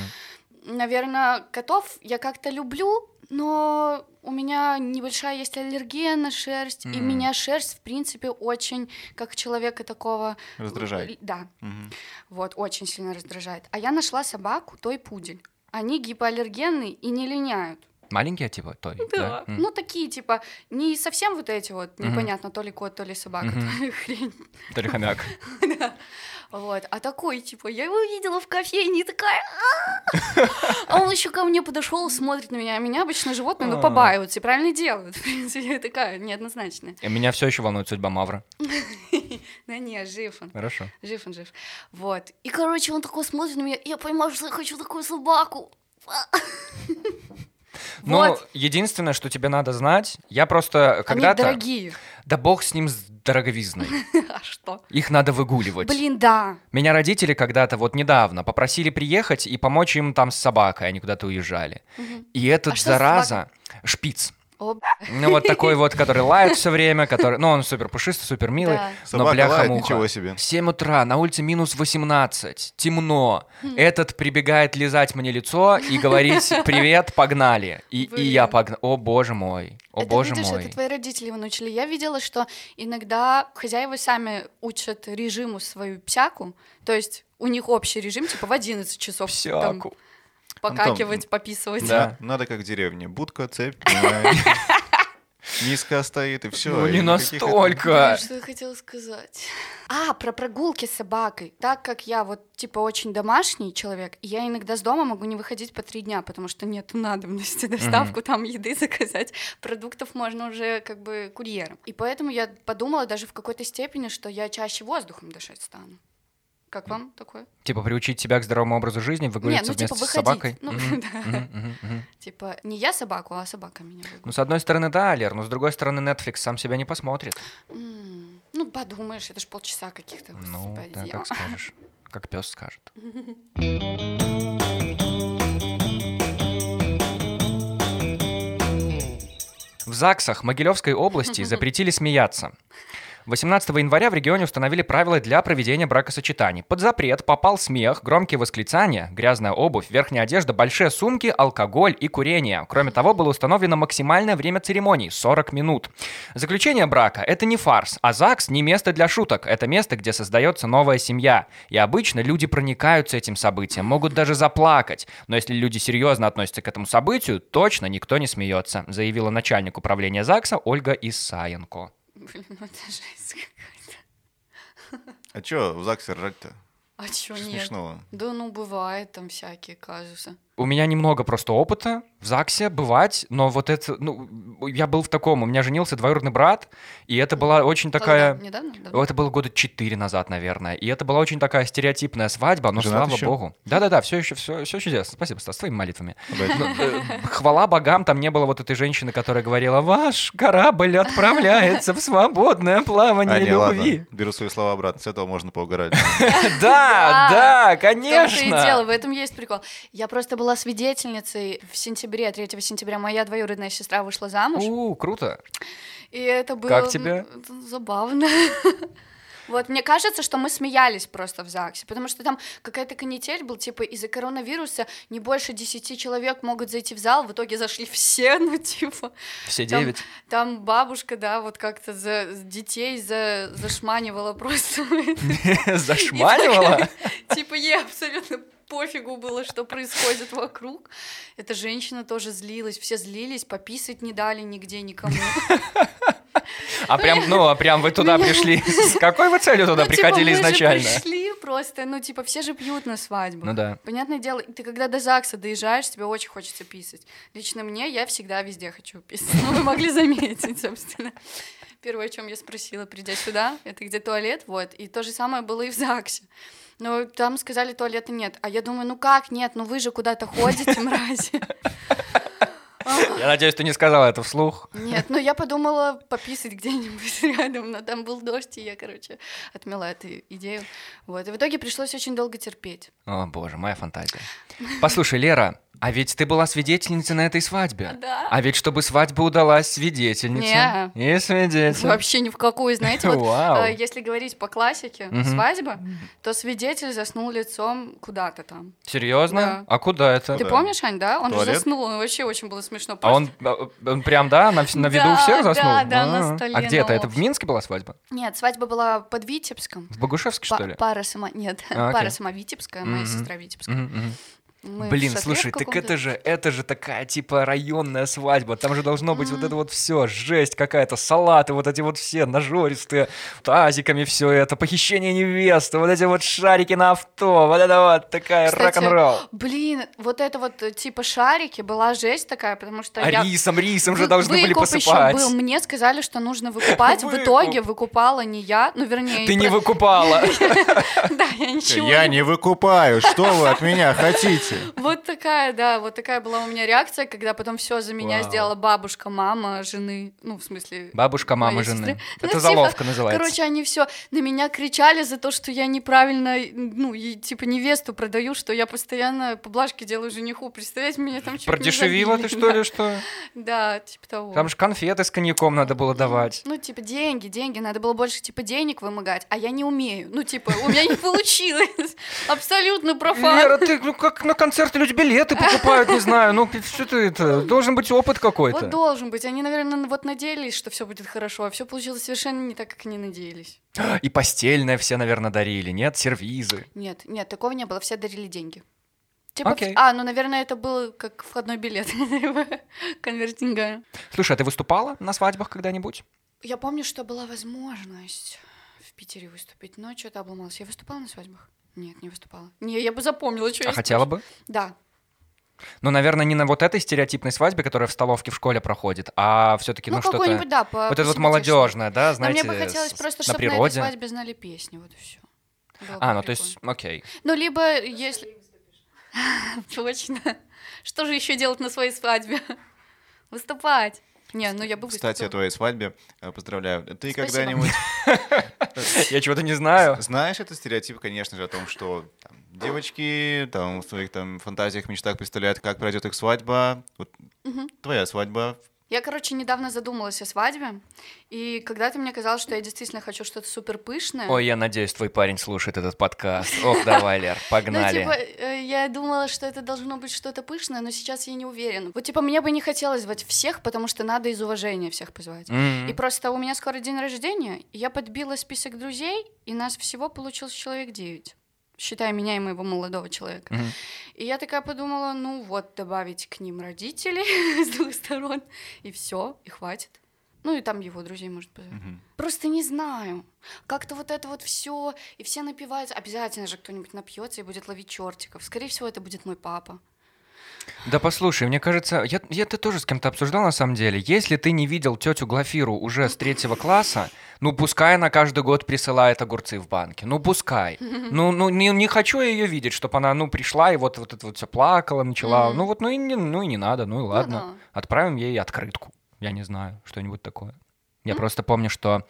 Наверное, котов я как-то люблю, но у меня небольшая есть аллергия на шерсть, и М. меня шерсть, в принципе, очень, как человека такого... Раздражает. л- Да, Мгм. вот, очень сильно раздражает. А я нашла собаку, той пудель. Они гипоаллергенные и не линяют. Маленькие, типа, той? Да. М. Ну, такие, типа, не совсем вот эти вот, Мгм. непонятно, то ли кот, то ли собака, Мгм. то ли хрень. То ли хомяк. Да. Вот, а такой, типа, я его видела в кофейне и такая... «А!» А он еще ко мне подошел, смотрит на меня. А меня обычно животные, ну, А. побаиваются и правильно делают. В принципе, я такая неоднозначная. И Меня все еще волнует судьба Мавра. Да не, жив он. Хорошо. Жив он, жив. Вот. И, короче, он такой смотрит на меня, и я понимаю, что я хочу такую собаку. Ну, Вот. единственное, что тебе надо знать, я просто Они когда-то... дорогие. Да бог с ним, с дороговизной. А что? Их надо выгуливать. Блин, да. Меня родители когда-то, вот недавно, попросили приехать и помочь им там с собакой, они куда-то уезжали. И этот, А зараза, шпиц. Ну, вот такой вот, который лает все время, который... Ну, он супер пушистый, супер милый. Да. Но Собака бляха лает, ничего себе. 7 утра, на улице минус 18, темно. Хм. Этот прибегает лизать мне лицо и говорить «Привет, погнали». И, и я погнал. О, боже мой. О, это боже видишь, мой. это твои родители его научили. Я видела, что иногда хозяева сами учат режиму свою псяку, то есть у них общий режим, типа в 11 часов там Покакивать, пописывать. Да. Надо как в деревне. Будка, цепь? Низко стоит, и все. Ну, не настолько. Что я хотела сказать? А, про прогулки с собакой. Так как я вот, типа, очень домашний человек, я иногда с дома могу не выходить по три дня, потому что нет надобности доставку там еды заказать. Продуктов можно уже как бы курьером. И поэтому я подумала даже в какой-то степени, что я чаще воздухом дышать стану. Как вам такое? Типа приучить себя к здоровому образу жизни, Нет, выгуливаться ну типа вместе с собакой? Ну, Мгм, да. Типа не я собаку, а собака меня Ну, с одной стороны, да, Лер, но с другой стороны, Netflix сам себя не посмотрит. Ну, подумаешь, это ж полчаса каких-то. Ну, господи. да, как скажешь. Как пес скажет. В ЗАГСах Могилевской области запретили смеяться. 18 января в регионе установили правила для проведения бракосочетаний. Под запрет попал смех, громкие восклицания, грязная обувь, верхняя одежда, большие сумки, алкоголь и курение. Кроме того, было установлено максимальное время церемонии – 40 минут. Заключение брака – это не фарс, а ЗАГС не место для шуток. Это место, где создается новая семья. И обычно люди проникаются этим событием, могут даже заплакать. Но если люди серьезно относятся к этому событию, точно никто не смеется, заявила начальник управления ЗАГСа Ольга Исаенко. Блин, ну это жесть какая-то. А чё в ЗАГСе ржать-то? А чё Что нет? смешного? Да ну бывает там всякие казусы. У меня немного просто опыта в ЗАГСе бывать, но вот это, ну, я был в таком, у меня женился двоюродный брат, и это была очень такая... Недавно? Давно? Это было года четыре назад, наверное. И это была очень такая стереотипная свадьба, но Женат слава ещё? богу. Да-да-да, все еще, все, все чудесно. Спасибо, Стас, с твоими молитвами. Обязательно. Э, Хвала богам, там не было вот этой женщины, которая говорила, ваш корабль отправляется в свободное А, плавание любви. беру свои слова обратно, с этого можно поугарать. Да, да, В том-то и дело, конечно. в этом есть прикол. Я просто была свидетельницей в сентябре, 3 сентября, моя двоюродная сестра вышла замуж, У, круто. и это было... Как тебе? забавно. Вот, мне кажется, что мы смеялись просто в ЗАГСе, потому что там какая-то канитель был, типа, из-за коронавируса не больше 10 человек могут зайти в зал, в итоге зашли все, ну, типа, Все Там- девять. там бабушка, да, вот как-то за детей за, зашманивала просто. Зашманивала? Типа ей абсолютно пофигу было, что происходит вокруг. Эта женщина тоже злилась, все злились, пописать не дали нигде никому. А прям, ну, а прям вы туда пришли. С какой вы целью туда Ну, типа, приходили изначально? пришли просто, ну, типа, все же пьют на свадьбу. Ну да. Понятное дело, ты когда до ЗАГСа доезжаешь, тебе очень хочется писать. Лично мне, я всегда везде хочу писать. Ну, вы могли заметить, собственно. Первое, о чем я спросила, придя сюда, это где туалет, вот. И то же самое было и в ЗАГСе. Но там сказали, туалета нет. А я думаю, ну как нет? Ну вы же куда-то ходите, мрази. Я надеюсь, ты не сказала это вслух. Нет, ну я подумала пописать где-нибудь рядом, но там был дождь, и я, короче, отмела эту идею. Вот, и в итоге пришлось очень долго терпеть. О, боже, моя фантазия. Послушай, Лера, а ведь ты была свидетельницей на этой свадьбе. Да. А ведь чтобы свадьба удалась, свидетельница. И свидетель. Вообще ни в какую, знаете, вот э, если говорить по классике Мгм. свадьба, то свидетель заснул лицом куда-то там. Серьезно? Да. А куда это? Ты Да. помнишь, Ань, да? Он же заснул, он вообще очень было смешно. А он, э, он прям, да, на, на виду у Да, всех заснул? да, да, на А. столе, А где это? Это в. Минске была свадьба? Нет, свадьба была под Витебском. В Богушевске, что ли? Пара сама... Нет, А, пара сама Витебская, моя сестра Витебская. Мы Блин, слушай, так это же, это же такая типа районная свадьба. Там же должно быть вот это вот все, жесть какая-то, салаты, вот эти вот все нажористые, тазиками все это, похищение невесты, вот эти вот шарики на авто, вот это вот такая Кстати, рок-н-ролл. Блин, вот это вот типа шарики была жесть такая, потому что А я... рисом, рисом же Вы- должны были посыпать. был. Мне сказали, что нужно выкупать. В итоге выкупала не я, ну вернее... Ты не выкупала. Да, я ничего Я не не выкупаю, что вы от меня хотите? Вот такая, да, вот такая была у меня реакция, когда потом все за меня Вау. сделала бабушка, мама, жены, ну, в смысле... Бабушка, мама жены. Ну, Это типа, заловка называется. Короче, они все на меня кричали за то, что я неправильно, ну, и, типа, невесту продаю, что я постоянно поблажки делаю жениху. Представляете, меня там чуть Продешевила ты, забили. что ли, что? Да, типа того. Там же конфеты с коньяком надо было давать. Ну, типа, деньги, деньги. Надо было больше, типа, денег вымогать, а я не умею. Ну, типа, у меня не получилось. Абсолютно профан. Лера, ты ну как на концерты люди билеты покупают, не знаю, ну что ты это, должен быть опыт какой-то. Вот должен быть. Они, наверное, вот надеялись, что все будет хорошо, а все получилось совершенно не так, как они надеялись. И постельное все, наверное, дарили, нет? Сервизы. Нет, нет, такого не было. Все дарили деньги. Типа, Окей. а, ну, наверное, это был как входной билет конвертинга. Слушай, а ты выступала на свадьбах когда-нибудь? Я помню, что была возможность в Питере выступить, но что-то обломалась. Я выступала на свадьбах? Нет, не выступала. Не, я бы запомнила, что А хотела бы? Да. Ну, наверное, не на вот этой стереотипной свадьбе, которая в столовке в школе проходит, а все-таки, ну, Ну, что-то... какой-нибудь, да, по Вот это вот молодежное, да, Но знаете, мне бы хотелось с- просто, на чтобы на этой природе. свадьбе знали песни, вот и все. А, ну то есть, окей. Ну, либо если... Точно. Что же еще делать на своей свадьбе? Выступать. Не, ну я бы Кстати, о твоей свадьбе э, поздравляю. Ты когда-нибудь Я чего-то не знаю. знаешь этот стереотип, конечно же, о том, что там, девочки там в своих там фантазиях, мечтах представляют, как пройдет их свадьба. Вот твоя свадьба. Я, короче, недавно задумалась о свадьбе, и когда-то мне казалось, что я действительно хочу что-то супер пышное. Ой, я надеюсь, твой парень слушает этот подкаст. Ох, давай, Лер, Ну, погнали. типа, э, я думала, что это должно быть что-то пышное, но сейчас я не уверена. Вот, типа, мне бы не хотелось звать всех, потому что надо из уважения всех позвать. М. И просто у меня скоро день рождения, и я подбила список друзей, и нас всего получилось человек 9, считая меня и моего молодого человека. Мгм. И я такая подумала, ну вот, добавить к ним родителей с двух сторон, и все, и хватит. Ну и там его друзей, может быть. Мгм. Просто не знаю. Как-то вот это вот все, и все напиваются. Обязательно же кто-нибудь напьется и будет ловить чертиков. Скорее всего, это будет мой папа. Да послушай, мне кажется, я, я это тоже с кем-то обсуждал на самом деле. Если ты не видел тетю Глафиру уже с третьего класса, ну пускай она каждый год присылает огурцы в банке. Ну пускай. Ну, ну не, не хочу я ее видеть, чтобы она, ну, пришла и вот, вот это вот все плакала, начала. Мгм. Ну вот, ну и, не, ну и не надо, ну и ладно. да. Отправим ей открытку. Я не знаю, что-нибудь такое. Я М. просто помню, что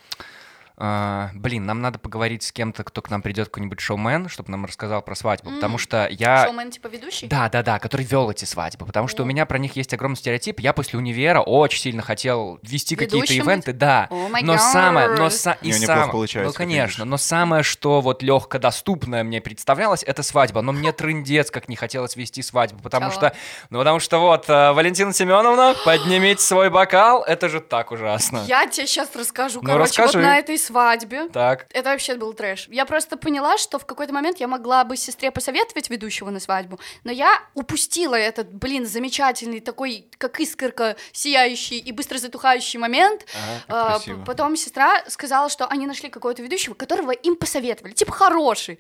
а, блин, нам надо поговорить с кем-то, кто к нам придет, какой-нибудь шоумен, чтобы нам рассказал про свадьбу, потому М. что я... Шоумен типа ведущий? Да, да, да, который вел эти свадьбы, потому что у меня про них есть огромный стереотип. Я после универа очень сильно хотел вести какие-то ивенты, да. О май Но самое, но са- и него неплохо сам- получается, ну конечно, но самое, что вот легко доступное мне представлялось, это свадьба. Но мне трындец, как не хотелось вести свадьбу, потому Чего? что, ну потому что вот э, Валентина Семеновна, поднимите свой бокал, это же так ужасно. Я тебе сейчас расскажу. Ну, Короче, расскажи. вот на этой свадьбе Так. Это вообще был трэш. Я просто поняла, что в какой-то момент я могла бы сестре посоветовать ведущего на свадьбу, но я упустила этот, блин, замечательный такой, как искорка, сияющий и быстро затухающий момент. Ага. А, красиво. Потом сестра сказала, что они нашли какого-то ведущего, которого им посоветовали, типа хороший.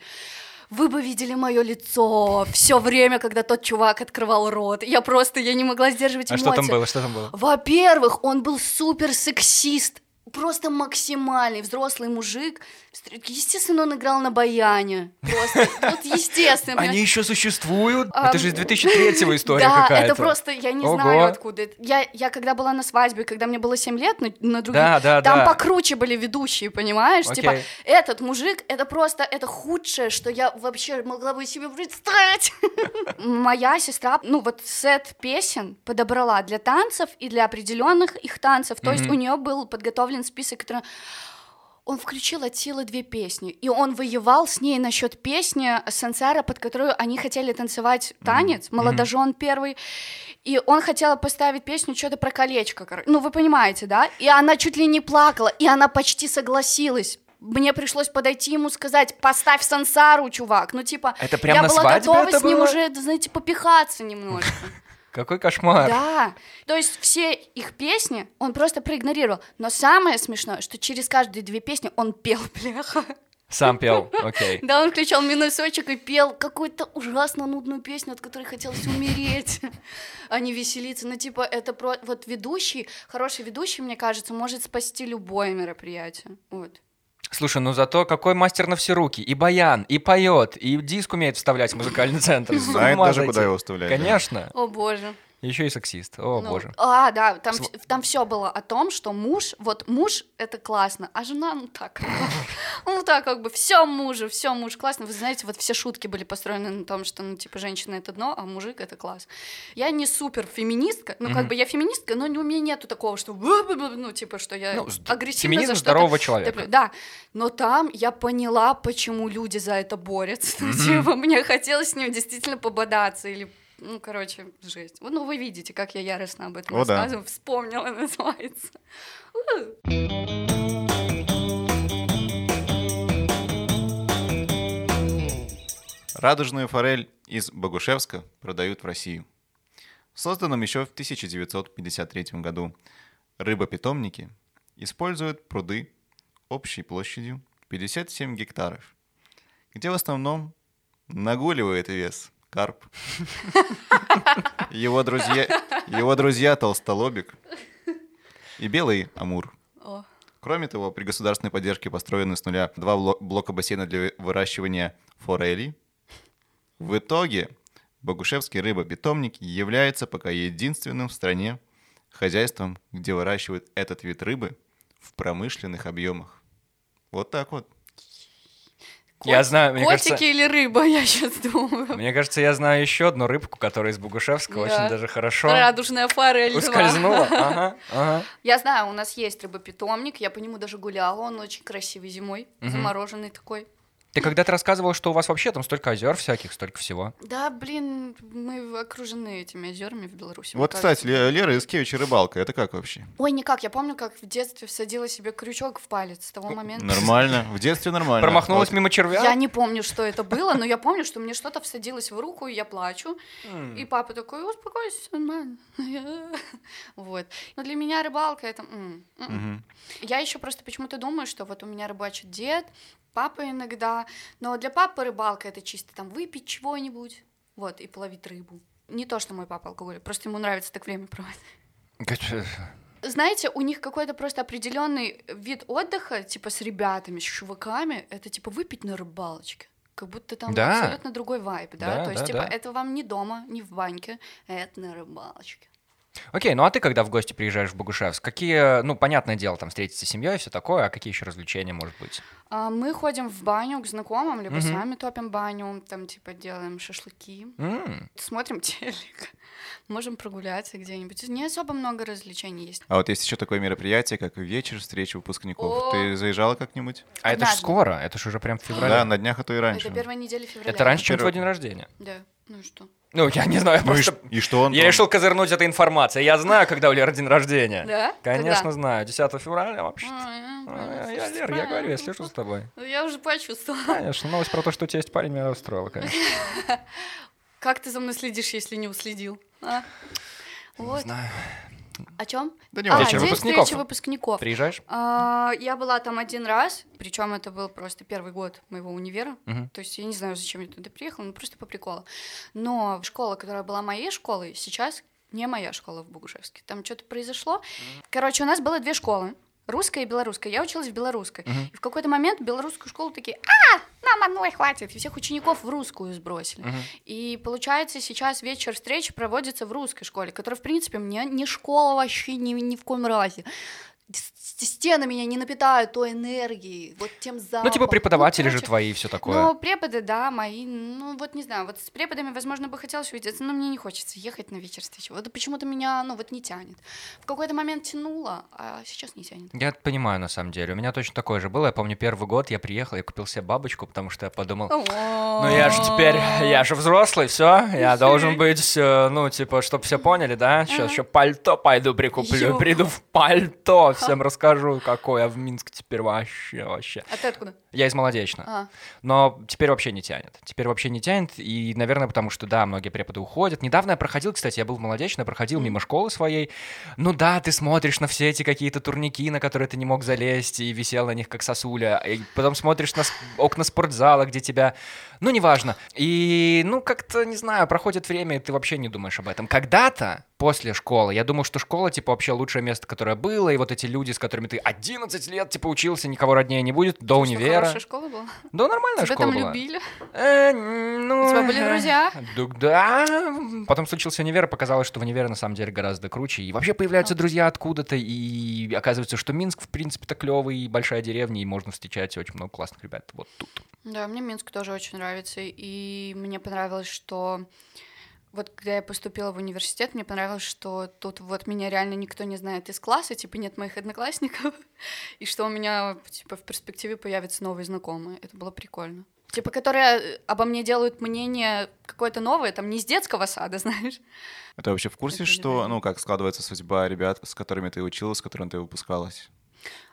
Вы бы видели мое лицо все время, когда тот чувак открывал рот. Я просто, я не могла сдерживать А эмоции. что там было, что там было? Во-первых, он был супер сексист. Просто максимальный взрослый мужик. Естественно, он играл на баяне. Просто, вот естественно. Они еще существуют? Это же из 2003-го история да, какая-то. это просто, я не знаю откуда. Я, я когда была на свадьбе, когда мне было 7 лет, на, других, Да, да, там да. покруче были ведущие, понимаешь? Типа, этот мужик, это просто, это худшее, что я вообще могла бы себе представить. Моя сестра, ну вот сет песен подобрала для танцев и для определенных их танцев. То есть у нее был подготовлен список, который он включил от силы две песни, и он воевал с ней насчет песни Сансара, под которую они хотели танцевать танец, молодожен первый, и он хотел поставить песню что-то про колечко, ну вы понимаете, да? И она чуть ли не плакала, и она почти согласилась. Мне пришлось подойти ему сказать, поставь Сансару, чувак. Ну, типа, Это прям я была свадьбе готова с ним было? уже, знаете, попихаться немножко. Какой кошмар. Да, то есть все их песни он просто проигнорировал. Но самое смешное, что через каждые две песни он пел, бляха. Сам пел, окей. Да, он включал минусочек и пел какую-то ужасно нудную песню, от которой хотелось умереть, а не веселиться. Ну, типа, это про... Вот ведущий, хороший ведущий, мне кажется, может спасти любое мероприятие. Вот. Слушай, ну зато какой мастер на все руки. И баян, и поет, и диск умеет вставлять в музыкальный центр. Знает даже, куда его вставлять. Конечно. О, боже. Еще и сексист. О, Ну, боже. А, да, там, вс- там все было о том, что муж, вот муж это классно, а жена, ну так, ну так как бы все мужу, все муж классно. Вы знаете, вот все шутки были построены на том, что ну типа женщина это дно, а мужик это класс. Я не супер феминистка, ну как бы я феминистка, но у меня нету такого, что ну типа что я Ну, с- агрессивно феминизм за здорового человека. Да, но там я поняла, почему люди за это борются. Типа, мне хотелось с ним действительно пободаться или ну, короче, жесть. Ну, вы видите, как я яростно об этом О, да. рассказываю. Вспомнила, называется. Радужную форель из Богушевска продают в Россию. Созданном еще в 1953 году рыбопитомнике используют пруды общей площадью 57 гектаров, где в основном нагуливает вес карп. Его друзья, его друзья толстолобик и белый амур. О. Кроме того, при государственной поддержке построены с нуля два бло- блока бассейна для выращивания форелей. В итоге Богушевский рыбопитомник является пока единственным в стране хозяйством, где выращивают этот вид рыбы в промышленных объемах. Вот так вот. Я Кот- знаю, мне Котики кажется, или рыба, я сейчас думаю. мне кажется, я знаю еще одну рыбку, которая из Богушевска Да. очень даже хорошо Радужная форель. ускользнула. Ага, ага. Я знаю, у нас есть рыбопитомник, я по нему даже гуляла, он очень красивый зимой, Мгм. замороженный такой. Ты когда-то рассказывал, что у вас вообще там столько озер всяких, столько всего. Да, блин, мы окружены этими озерами в Беларуси. Вот, кстати, Лера Искевич и рыбалка. Это как вообще? Ой, никак, я помню, как в детстве всадила себе крючок в палец с того момента. Нормально. В детстве нормально. Промахнулась Вот. мимо червя? Я не помню, что это было, но я помню, что мне что-то всадилось в руку, и я плачу. И папа такой, успокойся, нормально. Вот. Но для меня рыбалка это... Я еще просто почему-то думаю, что вот у меня рыбачит дед, папа иногда, но для папы рыбалка это чисто там выпить чего-нибудь, вот, и половить рыбу. Не то, что мой папа алкоголик, просто ему нравится так время проводить. Знаете, у них какой-то просто определенный вид отдыха, типа с ребятами, с чуваками, это типа выпить на рыбалочке. Как будто там Да. абсолютно другой вайб, да? Да, То есть, да, типа, да. это вам не дома, не в баньке, это на рыбалочке. Окей, ну а ты когда в гости приезжаешь в Богушевск, какие, ну, понятное дело, там встретиться с семьей и все такое, а какие еще развлечения, может быть? А мы ходим в баню к знакомым, либо Мгм. сами топим баню, там, типа, делаем шашлыки, М, смотрим телек, можем прогуляться где-нибудь. Не особо много развлечений есть. А вот есть еще такое мероприятие, как вечер встречи выпускников. О. Ты заезжала как-нибудь? А это ж Однажды. скоро, это ж уже прям в феврале. Да, на днях, а то и раньше. Это первая неделя февраля. Это раньше, чем твой день рождения. Да, ну и что? Ну, я не знаю, Ну просто... и что он? Я там? решил козырнуть этой информацией. Я знаю, когда у Леры день рождения. Да? Конечно, Когда? знаю. 10 февраля вообще. А, я Лер, я говорю, я слежу за тобой. Ну, Я уже почувствовала. Конечно, новость про то, что у тебя есть парень, меня устроила, конечно. Как ты за мной следишь, если не уследил? А? Не знаю. О чем? Да не А. Вечер день выпускников. встречи выпускников. Приезжаешь? А, я была там один раз, причем это был просто первый год моего универа. Мгм. То есть я не знаю, зачем я туда приехала, ну просто по приколу. Но школа, которая была моей школой, сейчас не моя школа в Богушевске. Там что-то произошло. Короче, у нас было две школы. Русская и белорусская. Я училась в белорусской. Мгм. И в какой-то момент белорусскую школу такие, а, нам одной хватит. И всех учеников в русскую сбросили. Мгм. И получается, сейчас вечер встречи проводится в русской школе, которая, в принципе, мне не школа вообще ни, ни в коем разе. Стены меня не напитают той энергией, вот тем запахом. Ну, типа преподаватели же короче, твои и все такое. Ну, преподы, да, мои, ну, вот не знаю, вот с преподами, возможно, бы хотелось увидеться, но мне не хочется ехать на вечер встречи. Вот почему-то меня, ну, вот не тянет. В какой-то момент тянуло, а сейчас не тянет. Я понимаю, на самом деле. У меня точно такое же было. Я помню, первый год я приехал, я купил себе бабочку, потому что я подумал, ну я же теперь, я же взрослый, все, я должен быть, э, ну, типа, чтобы все поняли, да? Сейчас еще пальто пойду прикуплю, приду в пальто, всем расскажу, какой я в Минске теперь вообще, вообще. А ты откуда? Я из Молодечно. А, Но теперь вообще не тянет. Теперь вообще не тянет. И, наверное, потому что, да, многие преподы уходят. Недавно я проходил, кстати, я был в Молодечно, проходил мимо школы своей. Ну да, ты смотришь на все эти какие-то турники, на которые ты не мог залезть, и висел на них как сосуля. И потом смотришь на окна спортзала, где тебя... Ну, неважно. И, ну, как-то, не знаю, проходит время, и ты вообще не думаешь об этом. Когда-то, после школы, я думал, что школа, типа, вообще лучшее место, которое было, и вот эти люди, с которыми ты 11 лет, типа, учился, никого роднее не будет, до что, универа. хорошая школа была? Да, нормальная Тебя школа там была. любили? Э, ну, У тебя были э, друзья? Да. Потом случился универ, и показалось, что в универе на самом деле гораздо круче. И вообще появляются друзья откуда-то, и оказывается, что Минск, в принципе-то, клевый, и большая деревня, и можно встречать очень много классных ребят вот тут. Да, мне Минск тоже очень нравится, и мне понравилось, что вот когда я поступила в университет, мне понравилось, что тут вот меня реально никто не знает из класса, типа нет моих одноклассников, и что у меня типа в перспективе появятся новые знакомые. Это было прикольно. Типа, которые э, обо мне делают мнение какое-то новое, там не из детского сада, знаешь. А Ты вообще в курсе, Это что, ну, как складывается судьба ребят, с которыми ты училась, с которыми ты выпускалась?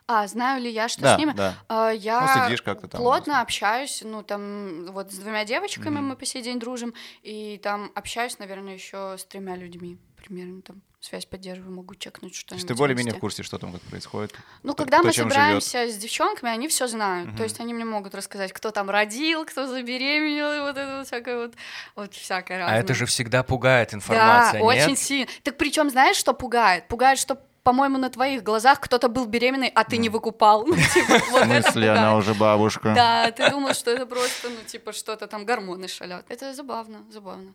А, знаю ли я, что да, с ними? да. А, Ну, Я как-то там. плотно общаюсь, ну, там, вот с двумя девочками Мгм. мы по сей день дружим, и там общаюсь, наверное, еще с тремя людьми, примерно, там, связь поддерживаю, могу чекнуть То что-нибудь. есть ты более-менее в курсе, что там как происходит? Ну, кто- когда кто мы собираемся с девчонками, они все знают. Мгм. То есть они мне могут рассказать, кто там родил, кто забеременел, и вот это вот всякое вот, вот всякое разное. А это же всегда пугает информация, Да, нет? очень сильно. Так причем знаешь, что пугает? Пугает, что по-моему, на твоих глазах кто-то был беременный, а ты не выкупал. Ну, типа, вот В это смысле, она уже бабушка? Да, ты думал, что это просто, ну, типа, что-то там гормоны шалят. Это забавно, забавно.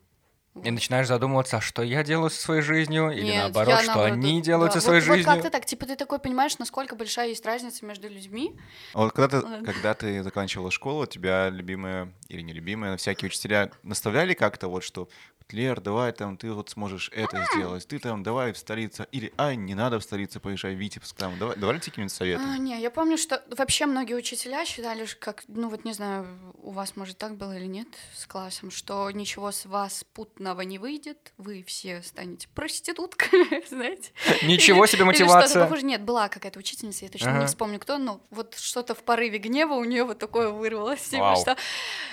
И начинаешь задумываться, а что я делаю со своей жизнью, или Нет, наоборот, я что наоборот, они да, делают да. со своей вот, жизнью. Вот как-то так, типа, ты такой понимаешь, насколько большая есть разница между людьми. А Вот когда ты, Ладно. когда ты заканчивала школу, тебя любимые или нелюбимые, всякие учителя наставляли как-то вот, что Лер, давай там, ты вот сможешь это сделать, ты там давай в столицу, или ай, не надо в столицу поезжай, в Витебск там, давай, давали тебе какие-нибудь советы? А, не, я помню, что вообще многие учителя считали, что как, ну вот не знаю, у вас, может, так было или нет с классом, что ничего с вас путного не выйдет, вы все станете проститутками, знаете. Ничего себе Или что-то мотивация. похоже. Нет, была какая-то учительница, я точно не вспомню кто, но вот что-то в порыве гнева у нее вот такое вырвалось. Типа, что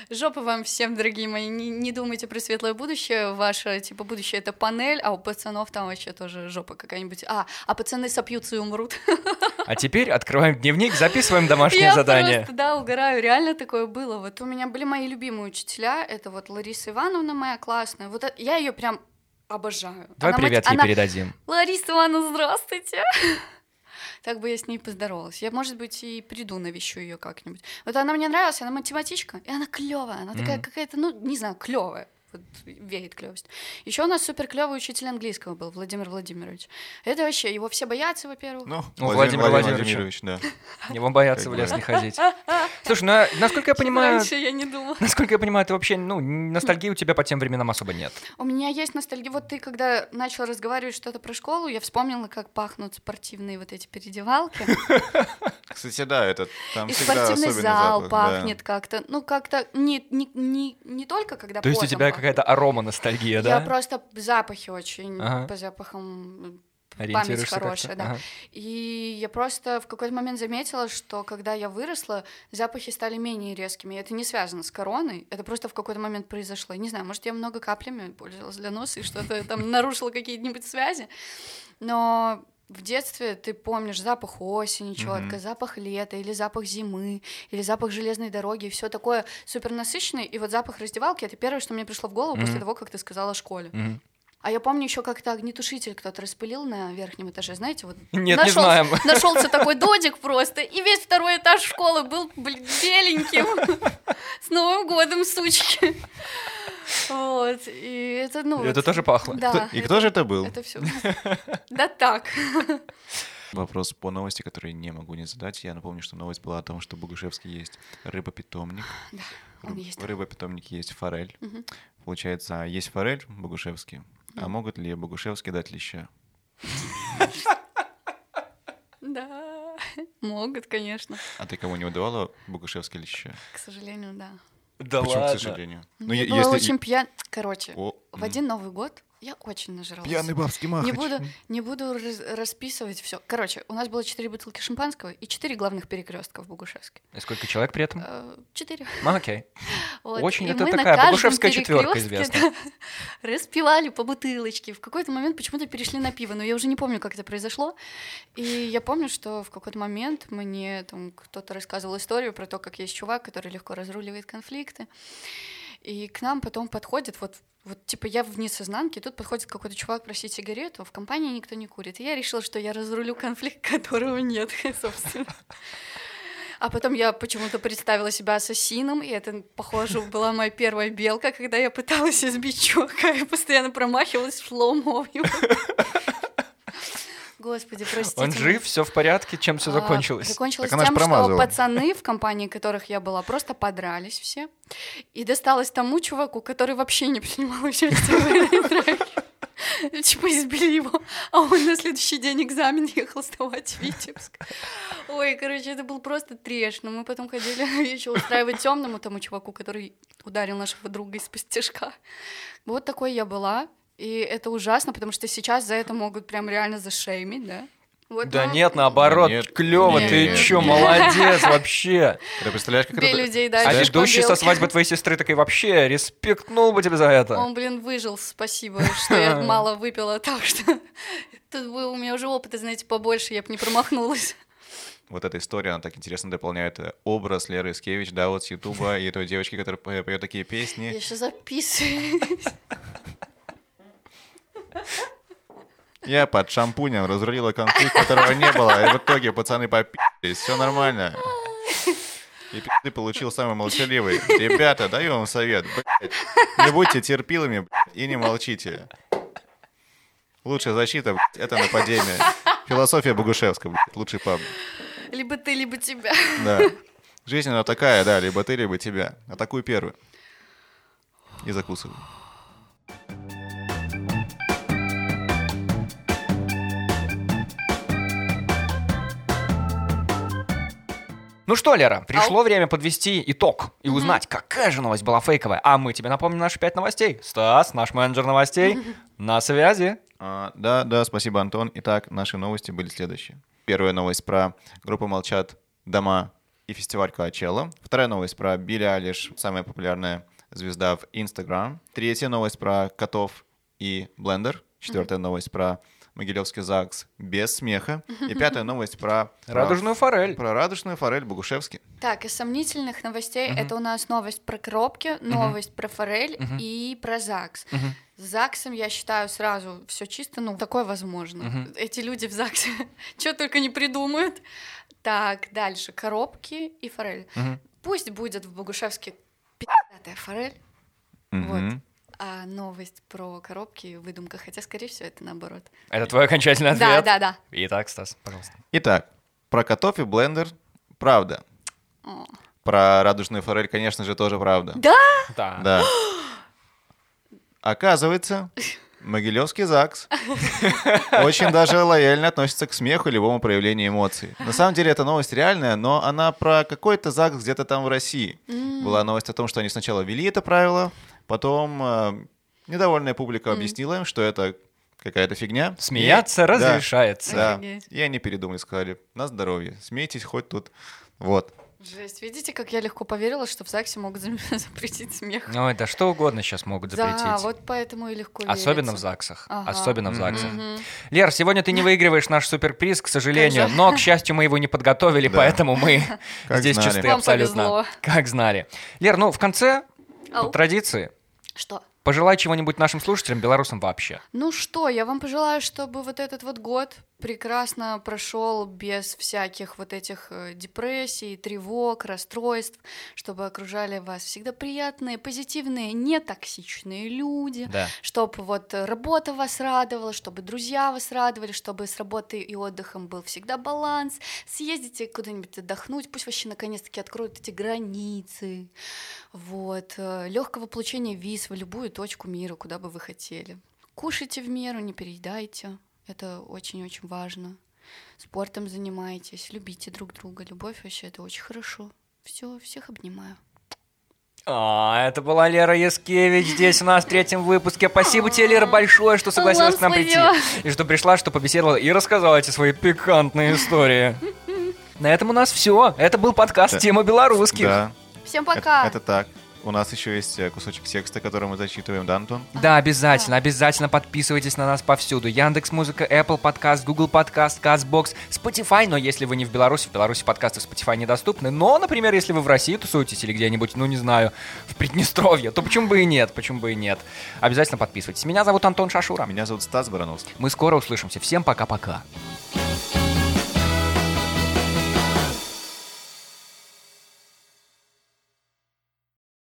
жопа вам всем, дорогие мои, не, не думайте про светлое будущее. Ваше, типа, будущее — это панель, а у пацанов там вообще тоже жопа какая-нибудь. А, а пацаны сопьются и умрут. А теперь открываем дневник, записываем домашнее Я задание. просто, да, угораю, реально такое было. Вот у меня были мои любимые учителя, это вот Лариса Ивановна моя классная, вот это- я ее прям обожаю. Давай Она мать- привет ей она- передадим. Лариса Ивановна, здравствуйте. Так бы я с ней поздоровалась. Я, может быть, и приду, навещу ее как-нибудь. Вот она мне нравилась, она математичка, и она клевая, она такая Мгм. какая-то, ну, не знаю, клевая. Вот веет клевость. Еще у нас супер клевый учитель английского был, Владимир Владимирович. Это вообще, его все боятся, во-первых. Ну, Ну, Владимир, Владимир Владимирович, да. Его боятся в лес не ходить. Слушай, ну, а, насколько я понимаю, Раньше я не думала. насколько я понимаю, ты вообще, ну, ностальгии у тебя по тем временам особо нет. У меня есть ностальгия. Вот ты, когда начал разговаривать что-то про школу, я вспомнила, как пахнут спортивные вот эти передевалки. Кстати, да, это там И всегда спортивный особенный зал запах, да. пахнет как-то. Ну, как-то не, не, не, не только когда То есть у тебя пахнет. какая-то арома ностальгия, Я да? просто запахи очень, Ага. по запахам память хорошая, да. Ага. И я просто в какой-то момент заметила, что когда я выросла, запахи стали менее резкими. И это не связано с короной, это просто в какой-то момент произошло. Я не знаю, может, я много каплями пользовалась для носа и что-то там нарушила какие-нибудь связи. Но в детстве ты помнишь запах осени четко, Мгм. запах лета, или запах зимы, или запах железной дороги, и все такое супер насыщенное. И вот запах раздевалки это первое, что мне пришло в голову после Мгм. того, как ты сказала о школе. Мгм. А я помню еще как-то огнетушитель кто-то распылил на верхнем этаже, знаете, вот Нет, не знаем. Нашелся такой додик просто, и весь второй этаж школы был, блин, беленьким. С Новым годом, сучки. Вот, и это, ну... Это вот- тоже пахло. Да. И кто же это был? Это все. Да так. Вопрос по новости, который не могу не задать. Я напомню, что новость была о том, что в Богушевске есть рыбопитомник. Да, он В есть. рыбопитомнике есть форель. Получается, есть форель в Богушевске. А могут ли Богушевские дать леща? Да, могут, конечно. А ты кого не удавала Богушевские леща? К сожалению, да. Да Почему, ладно. к сожалению? Ну, Ну, я была если- очень пьян... Короче, О, в один Новый год я очень нажралась. Пьяный бабский махач. Не буду, не буду раз- расписывать все. Короче, у нас было четыре бутылки шампанского и четыре главных перекрестка в Богушевске. И сколько человек при этом? Э, Четыре. Ну, окей. Вот, Очень и это такая богушевская четверка известна. распивали по бутылочке. В какой-то момент почему-то перешли на пиво, но я уже не помню, как это произошло. И я помню, что в какой-то момент мне там кто-то рассказывал историю про то, как есть чувак, который легко разруливает конфликты. И к нам потом подходит, вот, вот типа я в несознанке, тут подходит какой-то чувак просить сигарету, в компании никто не курит. И я решила, что я разрулю конфликт, которого нет, собственно. А потом я почему-то представила себя ассасином, и это, похоже, была моя первая белка, когда я пыталась избить чувака и постоянно промахивалась в слоумо. Господи, простите. Он жив, все в порядке, чем все А, закончилось? Закончилось Так тем, что пацаны, в компании которых я была, просто подрались все. И досталось тому чуваку, который вообще не принимал участие в этой драке. Типа избили его, а он на следующий день экзамен ехал сдавать в Витебск. Ой, короче, это был просто треш. Но мы потом ходили еще устраивать темному тому чуваку, который ударил нашего друга из постежка. Вот такой я была. И это ужасно, потому что сейчас за это могут прям реально зашеймить, да? Вот, Да ну, нет, наоборот, Нет, клево, нет, ты нет, чё, нет. молодец вообще. Ты представляешь, как Бей это... людей А дальше. ведущий со свадьбы твоей сестры такой вообще респектнул бы тебе за это. Он, блин, выжил, спасибо, что я мало выпила, так что тут бы у меня уже опыта, знаете, побольше, я бы не промахнулась. Вот эта история, она так интересно дополняет э, образ Леры Искевич, да, вот с Ютуба, и той девочки, которая по- поет такие Я песни. еще записываюсь. Я под шампунем разрулила конфликт, которого не было, и в итоге пацаны попились, все нормально. И пизды получил самый молчаливый. Ребята, даю вам совет, блядь, не будьте терпилами блядь, и не молчите. Лучшая защита, блядь, это нападение. Философия Богушевская, блядь, лучший паб. Либо ты, либо тебя. Да. Жизнь она такая, да, либо ты, либо тебя. Атакуй первый. И закусывай. Ну что, Лера, пришло время подвести итог и узнать, какая же новость была фейковая. А мы тебе напомним наши пять новостей. Стас, наш менеджер новостей, на связи. А, да, да, спасибо, Антон. Итак, наши новости были следующие. Первая новость про группу «Молчат дома» и фестиваль Коачелла. Вторая новость про Билли Алиш, самая популярная звезда в Инстаграм. Третья новость про котов и блендер. Четвертая новость про Могилевский ЗАГС без смеха. И пятая новость про... про- Радужную форель. Про радужную форель Богушевский. Так, из сомнительных новостей это у нас новость про коробки, новость про форель и про ЗАГС. С ЗАГСом, я считаю, сразу все чисто, ну, такое возможно. Эти люди в ЗАГСе что только не придумают. Так, дальше, коробки и форель. Пусть будет в Богушевске пи***тая форель, Мгм. А новость про коробки выдумка, хотя, скорее всего, это наоборот. Это твой окончательный ответ? Да, да, да. Итак, Стас, пожалуйста. Итак, про котов и блендер правда. О. Про радужную форель, конечно же, тоже правда. Да? Да. Да. Оказывается, Могилевский ЗАГС очень даже лояльно относится к смеху и любому проявлению эмоций. На самом деле эта новость реальная, но она про какой-то ЗАГС где-то там в России. Была новость о том, что они сначала ввели это правило, потом э, недовольная публика объяснила им, что это какая-то фигня. Смеяться И- да, разрешается. Да, Офигеть. и они передумали, сказали, на здоровье, смейтесь хоть тут. Вот. Жесть, видите, как я легко поверила, что в ЗАГСе могут запретить смех. Ой, да что угодно сейчас могут запретить. Да, вот поэтому и легко Особенно в верится. ЗАГСах. Ага. Особенно в ЗАГСах. Мгм. Лер, сегодня ты не выигрываешь наш суперприз, к сожалению, но, к счастью, мы его не подготовили, Да. поэтому мы Как здесь знали. чисты Вам абсолютно. повезло. Как знали. Лер, ну, в конце, по традиции, Что? Пожелай чего-нибудь нашим слушателям, белорусам вообще. Ну что, я вам пожелаю, чтобы вот этот вот год прекрасно прошел без всяких вот этих э, депрессий, тревог, расстройств, чтобы окружали вас всегда приятные, позитивные, нетоксичные люди, Да. чтобы вот работа вас радовала, чтобы друзья вас радовали, чтобы с работой и отдыхом был всегда баланс. Съездите куда-нибудь отдохнуть, пусть вообще наконец-таки откроют эти границы. Вот. Легкого получения виз в любую точку мира, куда бы вы хотели. Кушайте в меру, не переедайте. Это очень-очень важно. Спортом занимайтесь, любите друг друга. Любовь вообще это очень хорошо. Все, всех обнимаю. А, это была Лера Яскевич здесь у нас в третьем выпуске. Спасибо тебе, Лера, большое, что согласилась к нам прийти. И что пришла, что побеседовала и рассказала эти свои пикантные истории. На этом у нас все. Это был подкаст. «Тема белорусских». Да, Всем это, пока! это так. У нас еще есть э, кусочек текста, который мы зачитываем, да, Антон? Да, обязательно, обязательно подписывайтесь на нас повсюду. Яндекс Музыка, Apple Podcast, Google Podcast, Castbox, Spotify. Но если вы не в Беларуси, в Беларуси подкасты Spotify недоступны. Но, например, если вы в России тусуетесь или где-нибудь, ну не знаю, в Приднестровье, то почему бы и нет, почему бы и нет. Обязательно подписывайтесь. Меня зовут Антон Шашура. Меня зовут Стас Барановский. Мы скоро услышимся. Всем пока-пока. Пока.